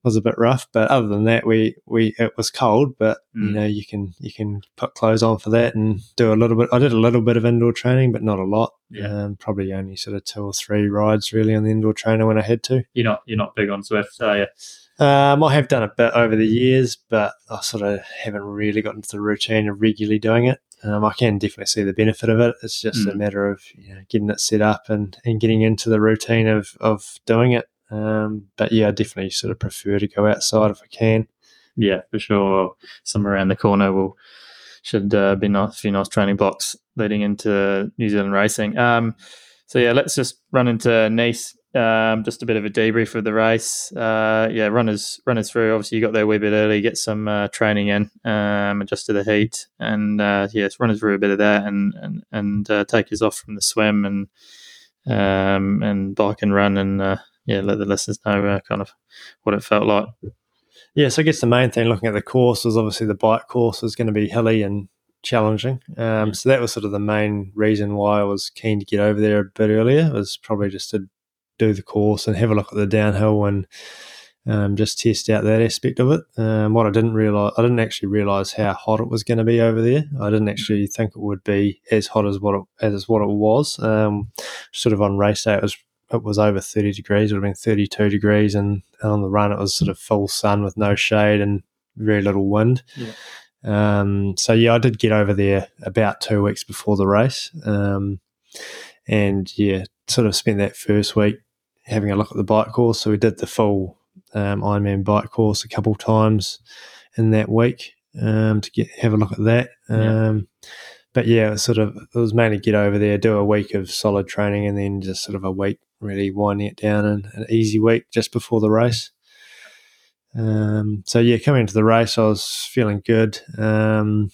was a bit rough. But other than that, we we it was cold, but mm. you know you can you can put clothes on for that and do a little bit. I did a little bit of indoor training, but not a lot. Yeah. Um, probably only sort of two or three rides really on the indoor trainer when I had to. You're not you're not big on Zwift, are you? Um, I have done a bit over the years, but I sort of haven't really gotten into the routine of regularly doing it. Um, I can definitely see the benefit of it. It's just mm. a matter of you know, getting it set up and, and getting into the routine of, of doing it. Um, but yeah, I definitely sort of prefer to go outside if I can. Yeah, for sure. Somewhere around the corner will should uh, be nice, few nice training blocks leading into New Zealand racing. Um, so yeah, let's just run into Nice. Um, just a bit of a debrief of the race. Uh, yeah, runners runners through. Obviously, you got there a wee bit early, get some uh, training in, um, adjust to the heat, and uh, yes, runners through a bit of that, and and and uh, take us off from the swim and um, and bike and run, and uh, yeah, let the listeners know uh, kind of what it felt like. Yeah, so I guess the main thing looking at the course was obviously the bike course was going to be hilly and challenging. Um, so that was sort of the main reason why I was keen to get over there a bit earlier. Was probably just to do the course and have a look at the downhill and um, just test out that aspect of it. Um, what I didn't realize, I didn't actually realize how hot it was going to be over there. I didn't actually think it would be as hot as what it, as what it was. Um, sort of on race day, it was it was over 30 degrees. It would have been 32 degrees, and, and on the run it was sort of full sun with no shade and very little wind. Yeah. Um, so yeah, I did get over there about two weeks before the race, um, and yeah, sort of spent that first week having a look at the bike course. So we did the full um, Ironman bike course a couple of times in that week um, to get have a look at that. Yeah. But yeah, it was sort of it was mainly get over there, do a week of solid training, and then just sort of a week really winding it down and an easy week just before the race. Um, so yeah, coming into the race, I was feeling good. Um,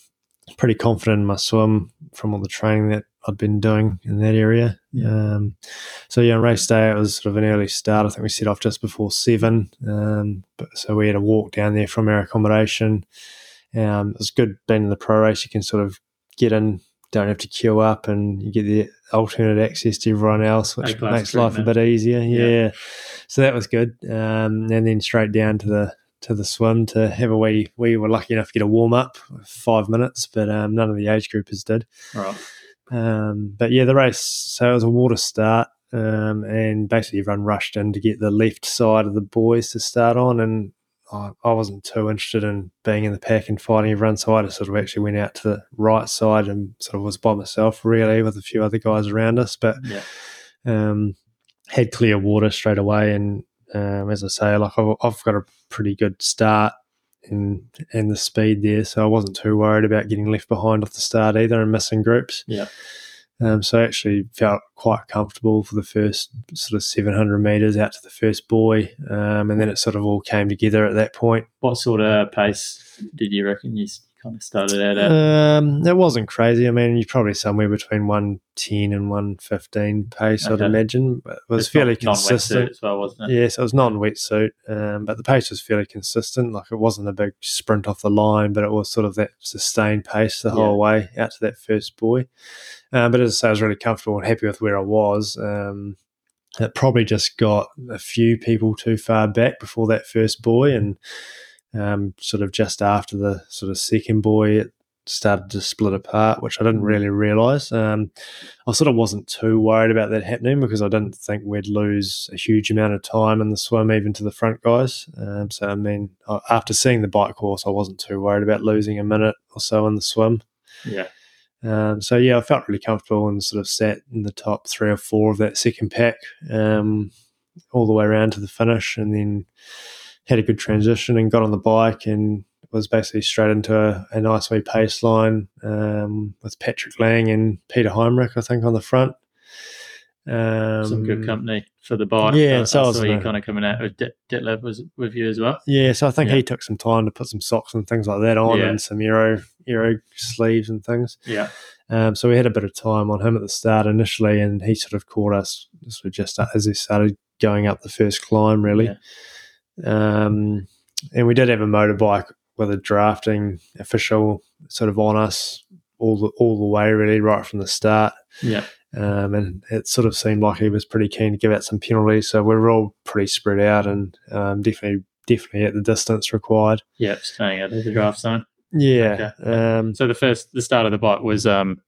pretty confident in my swim from all the training that I'd been doing in that area. Yeah. Um, so yeah, on race day it was sort of an early start. I think we set off just before seven. Um, but, so we had a walk down there from our accommodation. Um, it was good being in the pro race. You can sort of get in don't have to queue up and you get the alternate access to everyone else, which makes life a bit easier. Yeah. yeah. So that was good. Um, and then straight down to the to the swim to have a wee. We were lucky enough to get a warm up, five minutes, but um, none of the age groupers did. Right. Um, but yeah, the race. So it was a water start, um, and basically everyone rushed in to get the left side of the buoys to start on, and I, I wasn't too interested in being in the pack and fighting everyone, so I just sort of actually went out to the right side and sort of was by myself, really, with a few other guys around us. But yeah. um, had clear water straight away, and um, as I say, like I've, I've, got a pretty good start and in the speed there, so I wasn't too worried about getting left behind off the start either and missing groups. Yeah. Um, so I actually felt quite comfortable for the first sort of 700 meters out to the first buoy. Um, and then it sort of all came together at that point. What sort of pace did you reckon you kind of started out at? Um, it wasn't crazy. I mean, you're probably somewhere between 110 and 115 pace, okay. I'd imagine. But it was it's fairly not, consistent. as well, wasn't it? Yes, it was non wetsuit. Um, but the pace was fairly consistent. Like it wasn't a big sprint off the line, but it was sort of that sustained pace the whole yeah. way out to that first buoy. Um, but as I say, I was really comfortable and happy with where I was. Um, it probably just got a few people too far back before that first buoy, and um, sort of just after the sort of second buoy, it started to split apart, which I didn't mm. really realize. Um, I sort of wasn't too worried about that happening because I didn't think we'd lose a huge amount of time in the swim, even to the front guys. Um, so, I mean, after seeing the bike course, I wasn't too worried about losing a minute or so in the swim. Yeah. Um, so yeah, I felt really comfortable and sort of sat in the top three or four of that second pack um, all the way around to the finish, and then had a good transition and got on the bike and was basically straight into a, a nice wee pace line um, with Patrick Lange and Peter Heinrich, I think, on the front. Um, Some good company for the bike. Yeah, I, so I was saw you kind of coming out with Det- Ditlev was with you as well. Yeah, so I think Yeah. he took some time to put some socks and things like that on Yeah. and some Euro Euro sleeves and things. Yeah, Um, so we had a bit of time on him at the start initially, and he sort of caught us sort of just as he started going up the first climb, really. Um, and we did have a motorbike with a drafting official sort of on us all the all the way, really, right from the start. yeah, Um, and it sort of seemed like he was pretty keen to give out some penalties. So we were all pretty spread out and um, definitely definitely at the distance required. yeah. Staying out of the draft zone. Yeah. Um, So the first, the start of the bike was um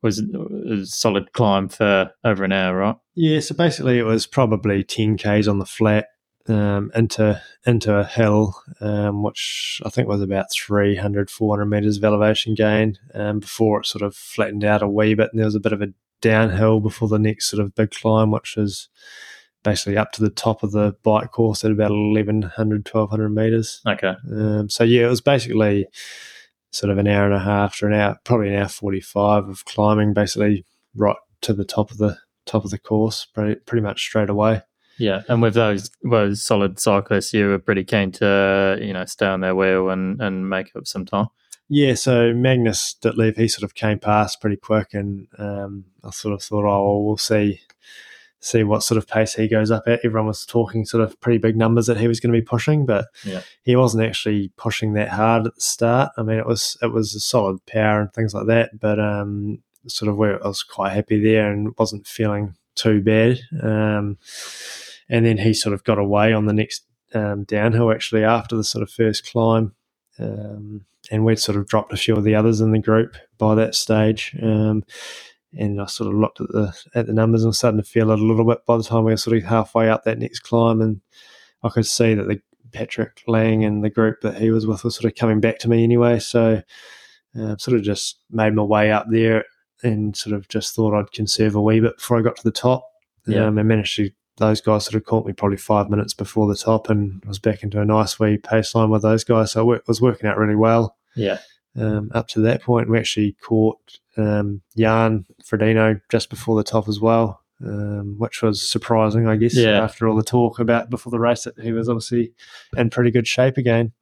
was a solid climb for over an hour, right? Yeah, so basically it was probably 10 k's on the flat um, into into a hill, um, which I think was about 300, 400 meters of elevation gain um, before it sort of flattened out a wee bit. And there was a bit of a downhill before the next sort of big climb, which was basically up to the top of the bike course at about 1100, 1200 meters. Okay. Um, so yeah, it was basically sort of an hour and a half to an hour, probably an hour forty-five of climbing, basically right to the top of the top of the course, pretty pretty much straight away. Yeah, and with those those solid cyclists, you were pretty keen to you know stay on their wheel and and make up some time. Yeah, so Magnus Ditlev, he sort of came past pretty quick, and um, I sort of thought, oh, well, we'll see see what sort of pace he goes up at. Everyone was talking sort of pretty big numbers that he was going to be pushing, but Yeah. he wasn't actually pushing that hard at the start. I mean, it was it was a solid power and things like that, but um, sort of where I was quite happy there and wasn't feeling too bad. Um, and then he sort of got away on the next um, downhill actually after the sort of first climb. Um, and we'd sort of dropped a few of the others in the group by that stage. Um, and I sort of looked at the at the numbers and was starting to feel it a little bit by the time we were sort of halfway up that next climb, and I could see that the Patrick Lange and the group that he was with were sort of coming back to me anyway. So, uh, sort of just made my way up there and sort of just thought I'd conserve a wee bit before I got to the top. Yeah. Um, and managed to. Those guys sort of caught me probably five minutes before the top, and I was back into a nice wee pace line with those guys. So it was working out really well Yeah, um, up to that point. We actually caught um, Jan Frodeno just before the top as well, um, which was surprising, I guess, Yeah. after all the talk about before the race that he was obviously in pretty good shape again.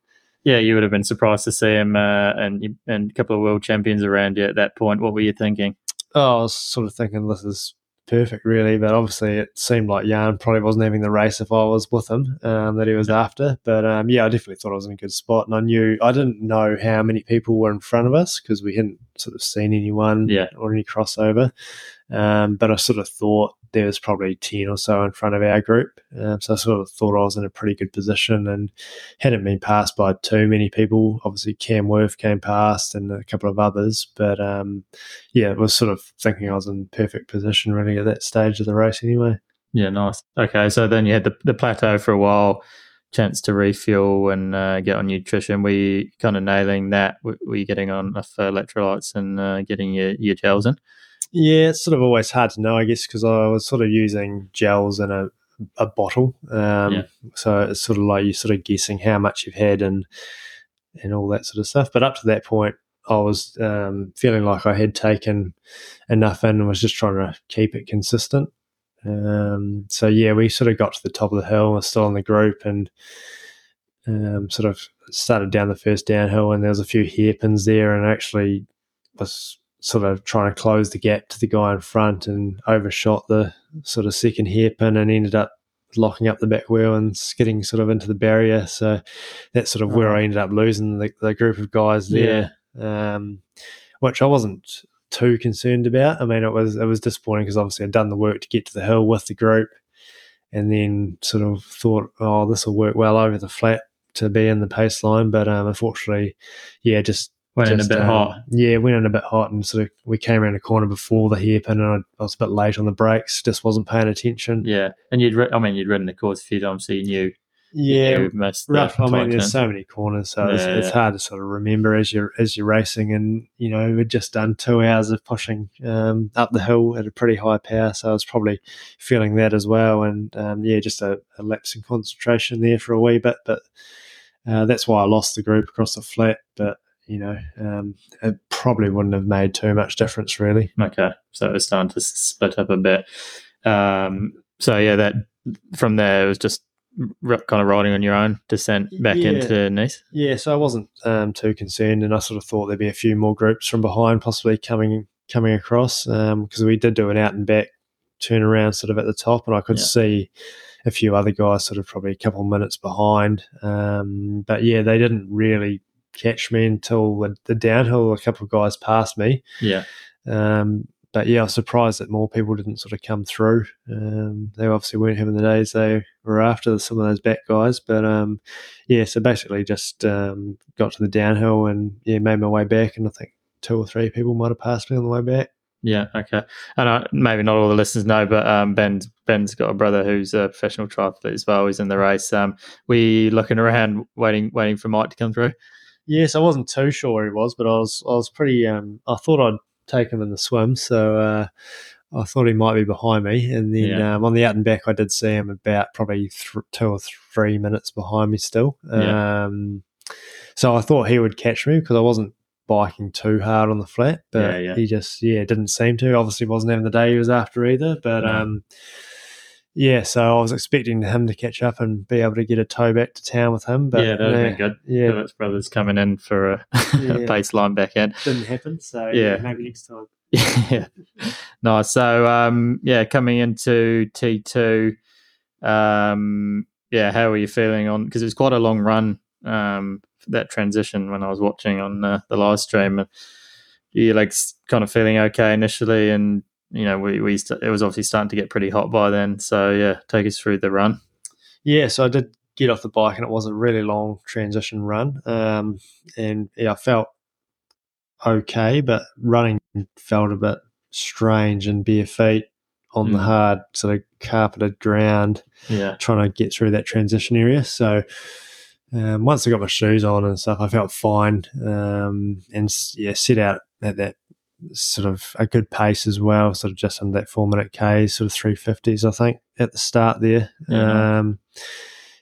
yeah. You would have been surprised to see him uh, and and a couple of world champions around you at that point. What were you thinking? Oh, I was sort of thinking this is perfect, really, but obviously it seemed like Jan probably wasn't having the race if I was with him um, that he was after. But um, yeah, I definitely thought I was in a good spot, and I knew I didn't know how many people were in front of us because we hadn't sort of seen anyone Yeah. or any crossover. Um, but I sort of thought there was probably 10 or so in front of our group. Um, so I sort of thought I was in a pretty good position and hadn't been passed by too many people. Obviously, Cam Wurf came past and a couple of others. But um, yeah, it was sort of thinking I was in perfect position really at that stage of the race anyway. Yeah, nice. Okay, so then you had the, the plateau for a while, chance to refuel and uh, get on nutrition. Were you kind of nailing that? Were, you getting on enough electrolytes and uh, getting your, your gels in? Yeah, it's sort of always hard to know, I guess, because I was sort of using gels in a, a bottle. Um, Yeah. So it's sort of like you're sort of guessing how much you've had and and all that sort of stuff. But up to that point, I was um, feeling like I had taken enough in and was just trying to keep it consistent. Um, so yeah, we sort of got to the top of the hill. We're still in the group and um, sort of started down the first downhill, and there was a few hairpins there, and actually was sort of trying to close the gap to the guy in front and overshot the sort of second hairpin and ended up locking up the back wheel and skidding sort of into the barrier. So that's sort of where I ended up losing the, the group of guys there, um, which I wasn't too concerned about. I mean, it was it was disappointing because obviously I'd done the work to get to the hill with the group, and then sort of thought, oh, this will work well over the flat to be in the pace line. But um, unfortunately, yeah, just Went in a bit um, hot. Yeah, went in a bit hot, and sort of we came around the corner before the hairpin, and I, I was a bit late on the brakes. Just wasn't paying attention. Yeah, and you'd, ri- I mean, you'd ridden the course a few times, so you knew Yeah, most of rough. I mean, there's so many corners, so it's, Yeah, it's hard to sort of remember as you're as you're racing. And you know, we'd just done two hours of pushing um, up the hill at a pretty high power, so I was probably feeling that as well. And um, yeah, just a, a lapse in concentration there for a wee bit, but uh, that's why I lost the group across the flat. But you know, um, it probably wouldn't have made too much difference, really. Okay, so it was starting to split up a bit. Um, so yeah, that from there it was just kind of riding on your own descent back Yeah. into Nice. Yeah, so I wasn't um, too concerned, and I sort of thought there'd be a few more groups from behind, possibly coming coming across, because we did do an out and back turn around sort of at the top, and I could Yeah. see a few other guys sort of probably a couple of minutes behind. Um, but yeah, they didn't really catch me until the, the downhill. A couple of guys passed me. Yeah, Um, but yeah, I was surprised that more people didn't sort of come through. Um, they obviously weren't having the days they were after some of those back guys. But um, yeah, so basically just um, got to the downhill and yeah, made my way back. And I think two or three people might have passed me on the way back. yeah, okay. And I, maybe not all the listeners know, but um, Ben's Ben's got a brother who's a professional triathlete as well. He's in the race. Um, we looking around, waiting waiting for Mike to come through. Yes, I wasn't too sure where he was, but I was I was pretty. Um, I thought I'd take him in the swim, so uh, I thought he might be behind me. And then Yeah. um, on the out and back, I did see him about probably th- two or three minutes behind me still. Yeah. Um, so I thought he would catch me because I wasn't biking too hard on the flat, but Yeah, he just yeah didn't seem to. Obviously, wasn't having the day he was after either, but. No. Um, yeah, so I was expecting him to catch up and be able to get a tow back to town with him, but yeah, that'd no, been good. yeah, Phillips brothers coming in for a, [LAUGHS] Yeah. baseline back end. didn't happen. So Yeah. yeah, maybe next time. [LAUGHS] yeah, nice. So, um, yeah, coming into T two, um, yeah, how are you feeling on? Because it was quite a long run. Um, that transition when I was watching on uh, the live stream, and you like kind of feeling okay initially, and you know we we st- it was obviously starting to get pretty hot by then. So yeah, take us through the run. Yeah, so I did get off the bike, and it was a really long transition run. Um, and yeah, I felt okay, but running felt a bit strange and bare feet on the Mm. hard sort of carpeted ground, Yeah, trying to get through that transition area. So um, once I got my shoes on and stuff, I felt fine. Um, and yeah, set out at that sort of a good pace as well, sort of just under that four minute K, sort of 350s, I think, at the start there. Yeah. Um,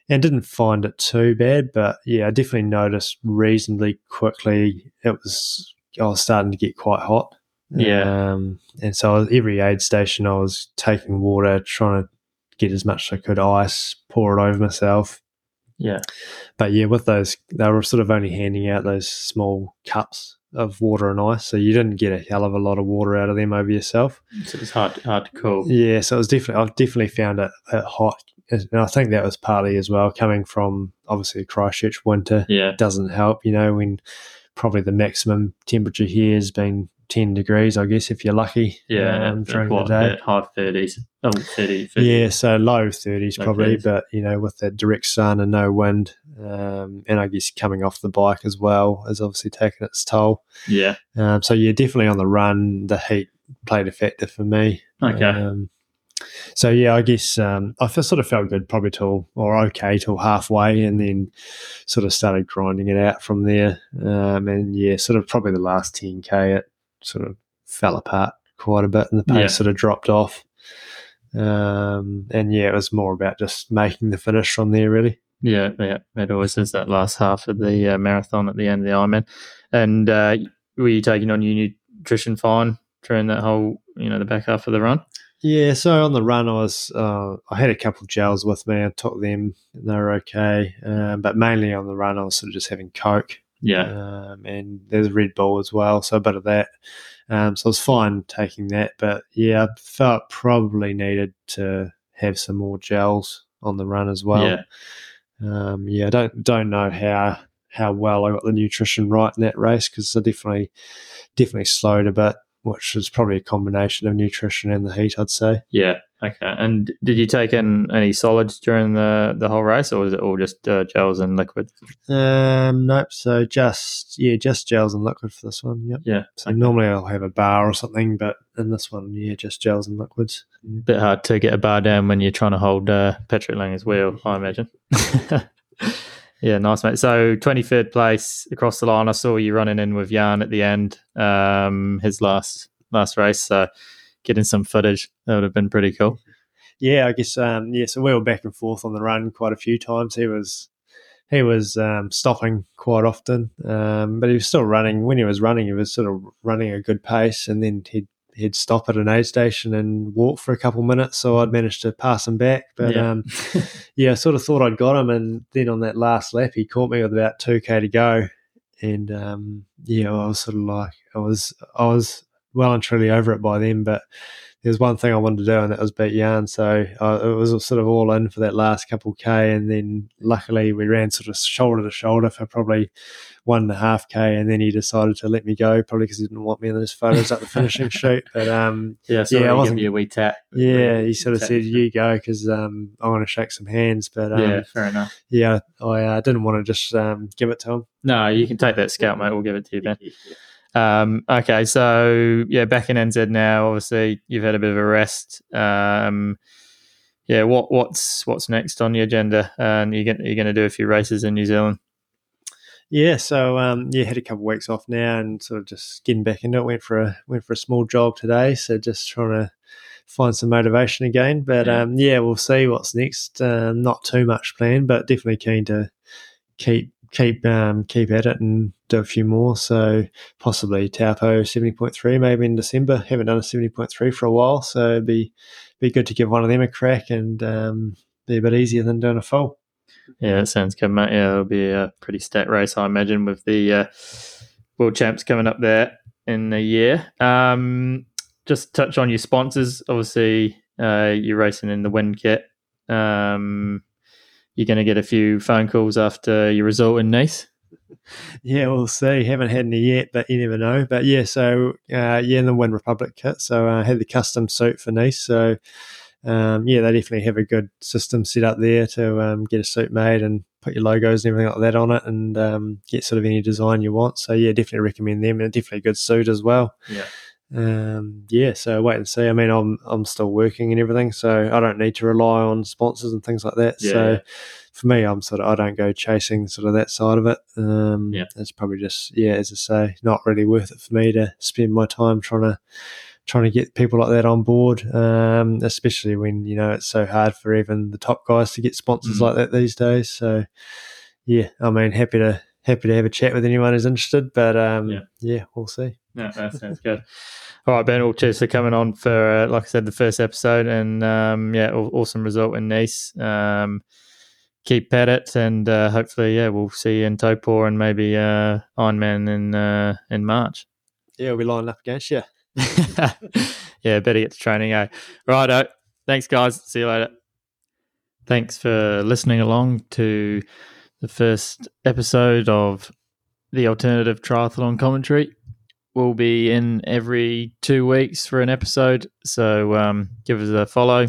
and didn't find it too bad, but yeah, I definitely noticed reasonably quickly it was, I was starting to get quite hot. Yeah. Um, and so every aid station, I was taking water, trying to get as much as I could ice, pour it over myself. yeah, But yeah, with those, they were sort of only handing out those small cups of water and ice, so you didn't get a hell of a lot of water out of them over yourself. so it was hard hard to cool. Yeah, so it was definitely I've definitely found it, it hot, and I think that was partly as well coming from obviously Christchurch winter Yeah, doesn't help. You know, when probably the maximum temperature here has been ten degrees, I guess if you're lucky. yeah, um, during what, the day. high thirties, oh, 30, 50. Yeah, so low thirties Low probably, 30s. but you know, with that direct sun and no wind, um, and I guess coming off the bike as well is obviously taking its toll. yeah, Um, so yeah, definitely on the run, the heat played a factor for me. okay, Um, so yeah, I guess um, I sort of felt good probably till or okay till halfway, and then sort of started grinding it out from there. Um, and yeah, sort of probably the last ten k, it sort of fell apart quite a bit, and the pace Yeah. sort of dropped off. Um, and yeah, it was more about just making the finish from there, really. Yeah, yeah, it always is that last half of the uh, marathon at the end of the Ironman. And uh, were you taking on your nutrition fine during that whole, you know, the back half of the run? Yeah, so on the run, I was uh, I had a couple of gels with me. I took them; and they were okay. Um, but mainly on the run, I was sort of just having Coke. Yeah, um, and there's Red Bull as well, so a bit of that. Um, so I was fine taking that, but yeah, I felt probably needed to have some more gels on the run as well. yeah, Um, yeah, I don't don't know how how well I got the nutrition right in that race because I definitely definitely slowed a bit which is probably a combination of nutrition and the heat, I'd say. Yeah. Okay. And did you take in any solids during the, the whole race, or was it all just uh, gels and liquid? Um, nope. So just yeah, just gels and liquid for this one. Yep. Yeah. So normally I'll have a bar or something, but in this one, yeah, just gels and liquids. Bit hard to get a bar down when you're trying to hold uh, Patrick Lange's wheel, I imagine. [LAUGHS] [LAUGHS] yeah, nice mate. So twenty third place across the line. I saw you running in with Jan at the end, um, his last last race. So getting some footage that would have been pretty cool. Yeah, I guess. Um, yeah, so we were back and forth on the run quite a few times. He was he was um, stopping quite often, um, but he was still running. When he was running, he was sort of running a good pace, and then he'd he'd stop at an aid station and walk for a couple minutes. So I'd managed to pass him back, but Yeah. um, [LAUGHS] yeah, I sort of thought I'd got him, and then on that last lap, he caught me with about two k to go, and um, yeah, I was sort of like I was I was well and truly over it by then, but there's one thing I wanted to do, and that was beat Jan. So it was sort of all in for that last couple k, and then luckily we ran sort of shoulder to shoulder for probably one and a half k, and then he decided to let me go, probably because he didn't want me in those photos at the finishing [LAUGHS] shoot. But um, Yeah, Yeah, I wasn't- you a wee tap. yeah, he sort of Tap. said, "You go," because um, I want to shake some hands. But um, yeah, fair enough. Yeah, I uh, didn't want to just um, give it to him. No, you can take that scout, mate. We'll give it to you, Ben. [LAUGHS] Um, okay, so yeah, back in NZ now. Obviously, you've had a bit of a rest. Um, yeah, what what's what's next on the agenda? And you're going you're going to do a few races in New Zealand. Yeah, so um, yeah, had a couple of weeks off now, and sort of just getting back into it. Went for a went for a small jog today, so just trying to find some motivation again. But Yeah. um, yeah, we'll see what's next. Um, not too much planned, but definitely keen to keep keep um, keep at it and do a few more. So possibly Taupo seventy point three, maybe in December. Haven't done a seventy point three for a while, so it'd be be good to give one of them a crack and um, be a bit easier than doing a full. Yeah, it sounds good, mate. Yeah, it'll be a pretty stat race, I imagine, with the uh, world champs coming up there in a year. Um, just touch on your sponsors. Obviously, uh, you're racing in the Win kit. Um, you're going to get a few phone calls after your result in Nice. [LAUGHS] Yeah, we'll see. Haven't had any yet, but you never know. But yeah, so uh, yeah, in the Win Republic kit. So uh, I had the custom suit for Nice. So um, yeah, they definitely have a good system set up there to um, get a suit made and put your logos and everything like that on it, and um, get sort of any design you want. So yeah, definitely recommend them, and definitely a good suit as well. Yeah. Um, yeah, so wait and see. I mean, I'm I'm still working and everything, so I don't need to rely on sponsors and things like that. Yeah, so for me, I'm sort of I don't go chasing sort of that side of it. Um, Yeah. it's probably just yeah, as I say, not really worth it for me to spend my time trying to trying to get people like that on board. Um, especially when you know it's so hard for even the top guys to get sponsors Mm. like that these days. So yeah, I mean, happy to happy to have a chat with anyone who's interested, but um, Yeah. yeah, we'll see. No, that sounds good. [LAUGHS] All right, Ben. Well, cheers for coming on for, uh, like I said, the first episode, and um, yeah, awesome result in Nice. Um, keep at it, and uh, hopefully, yeah, we'll see you in Taupo and maybe uh, Ironman in uh, in March. Yeah, we'll be lining up against you. [LAUGHS] yeah, better get to training. Eh? Righto. Thanks, guys. See you later. Thanks for listening along to the first episode of the Alternative Triathlon Commentary. We'll be in every two weeks for an episode, so um, give us a follow.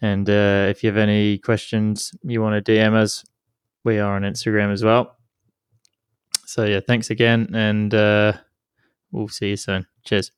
And uh, if you have any questions, you want to DM us, we are on Instagram as well. So, yeah, thanks again, and uh, we'll see you soon. Cheers.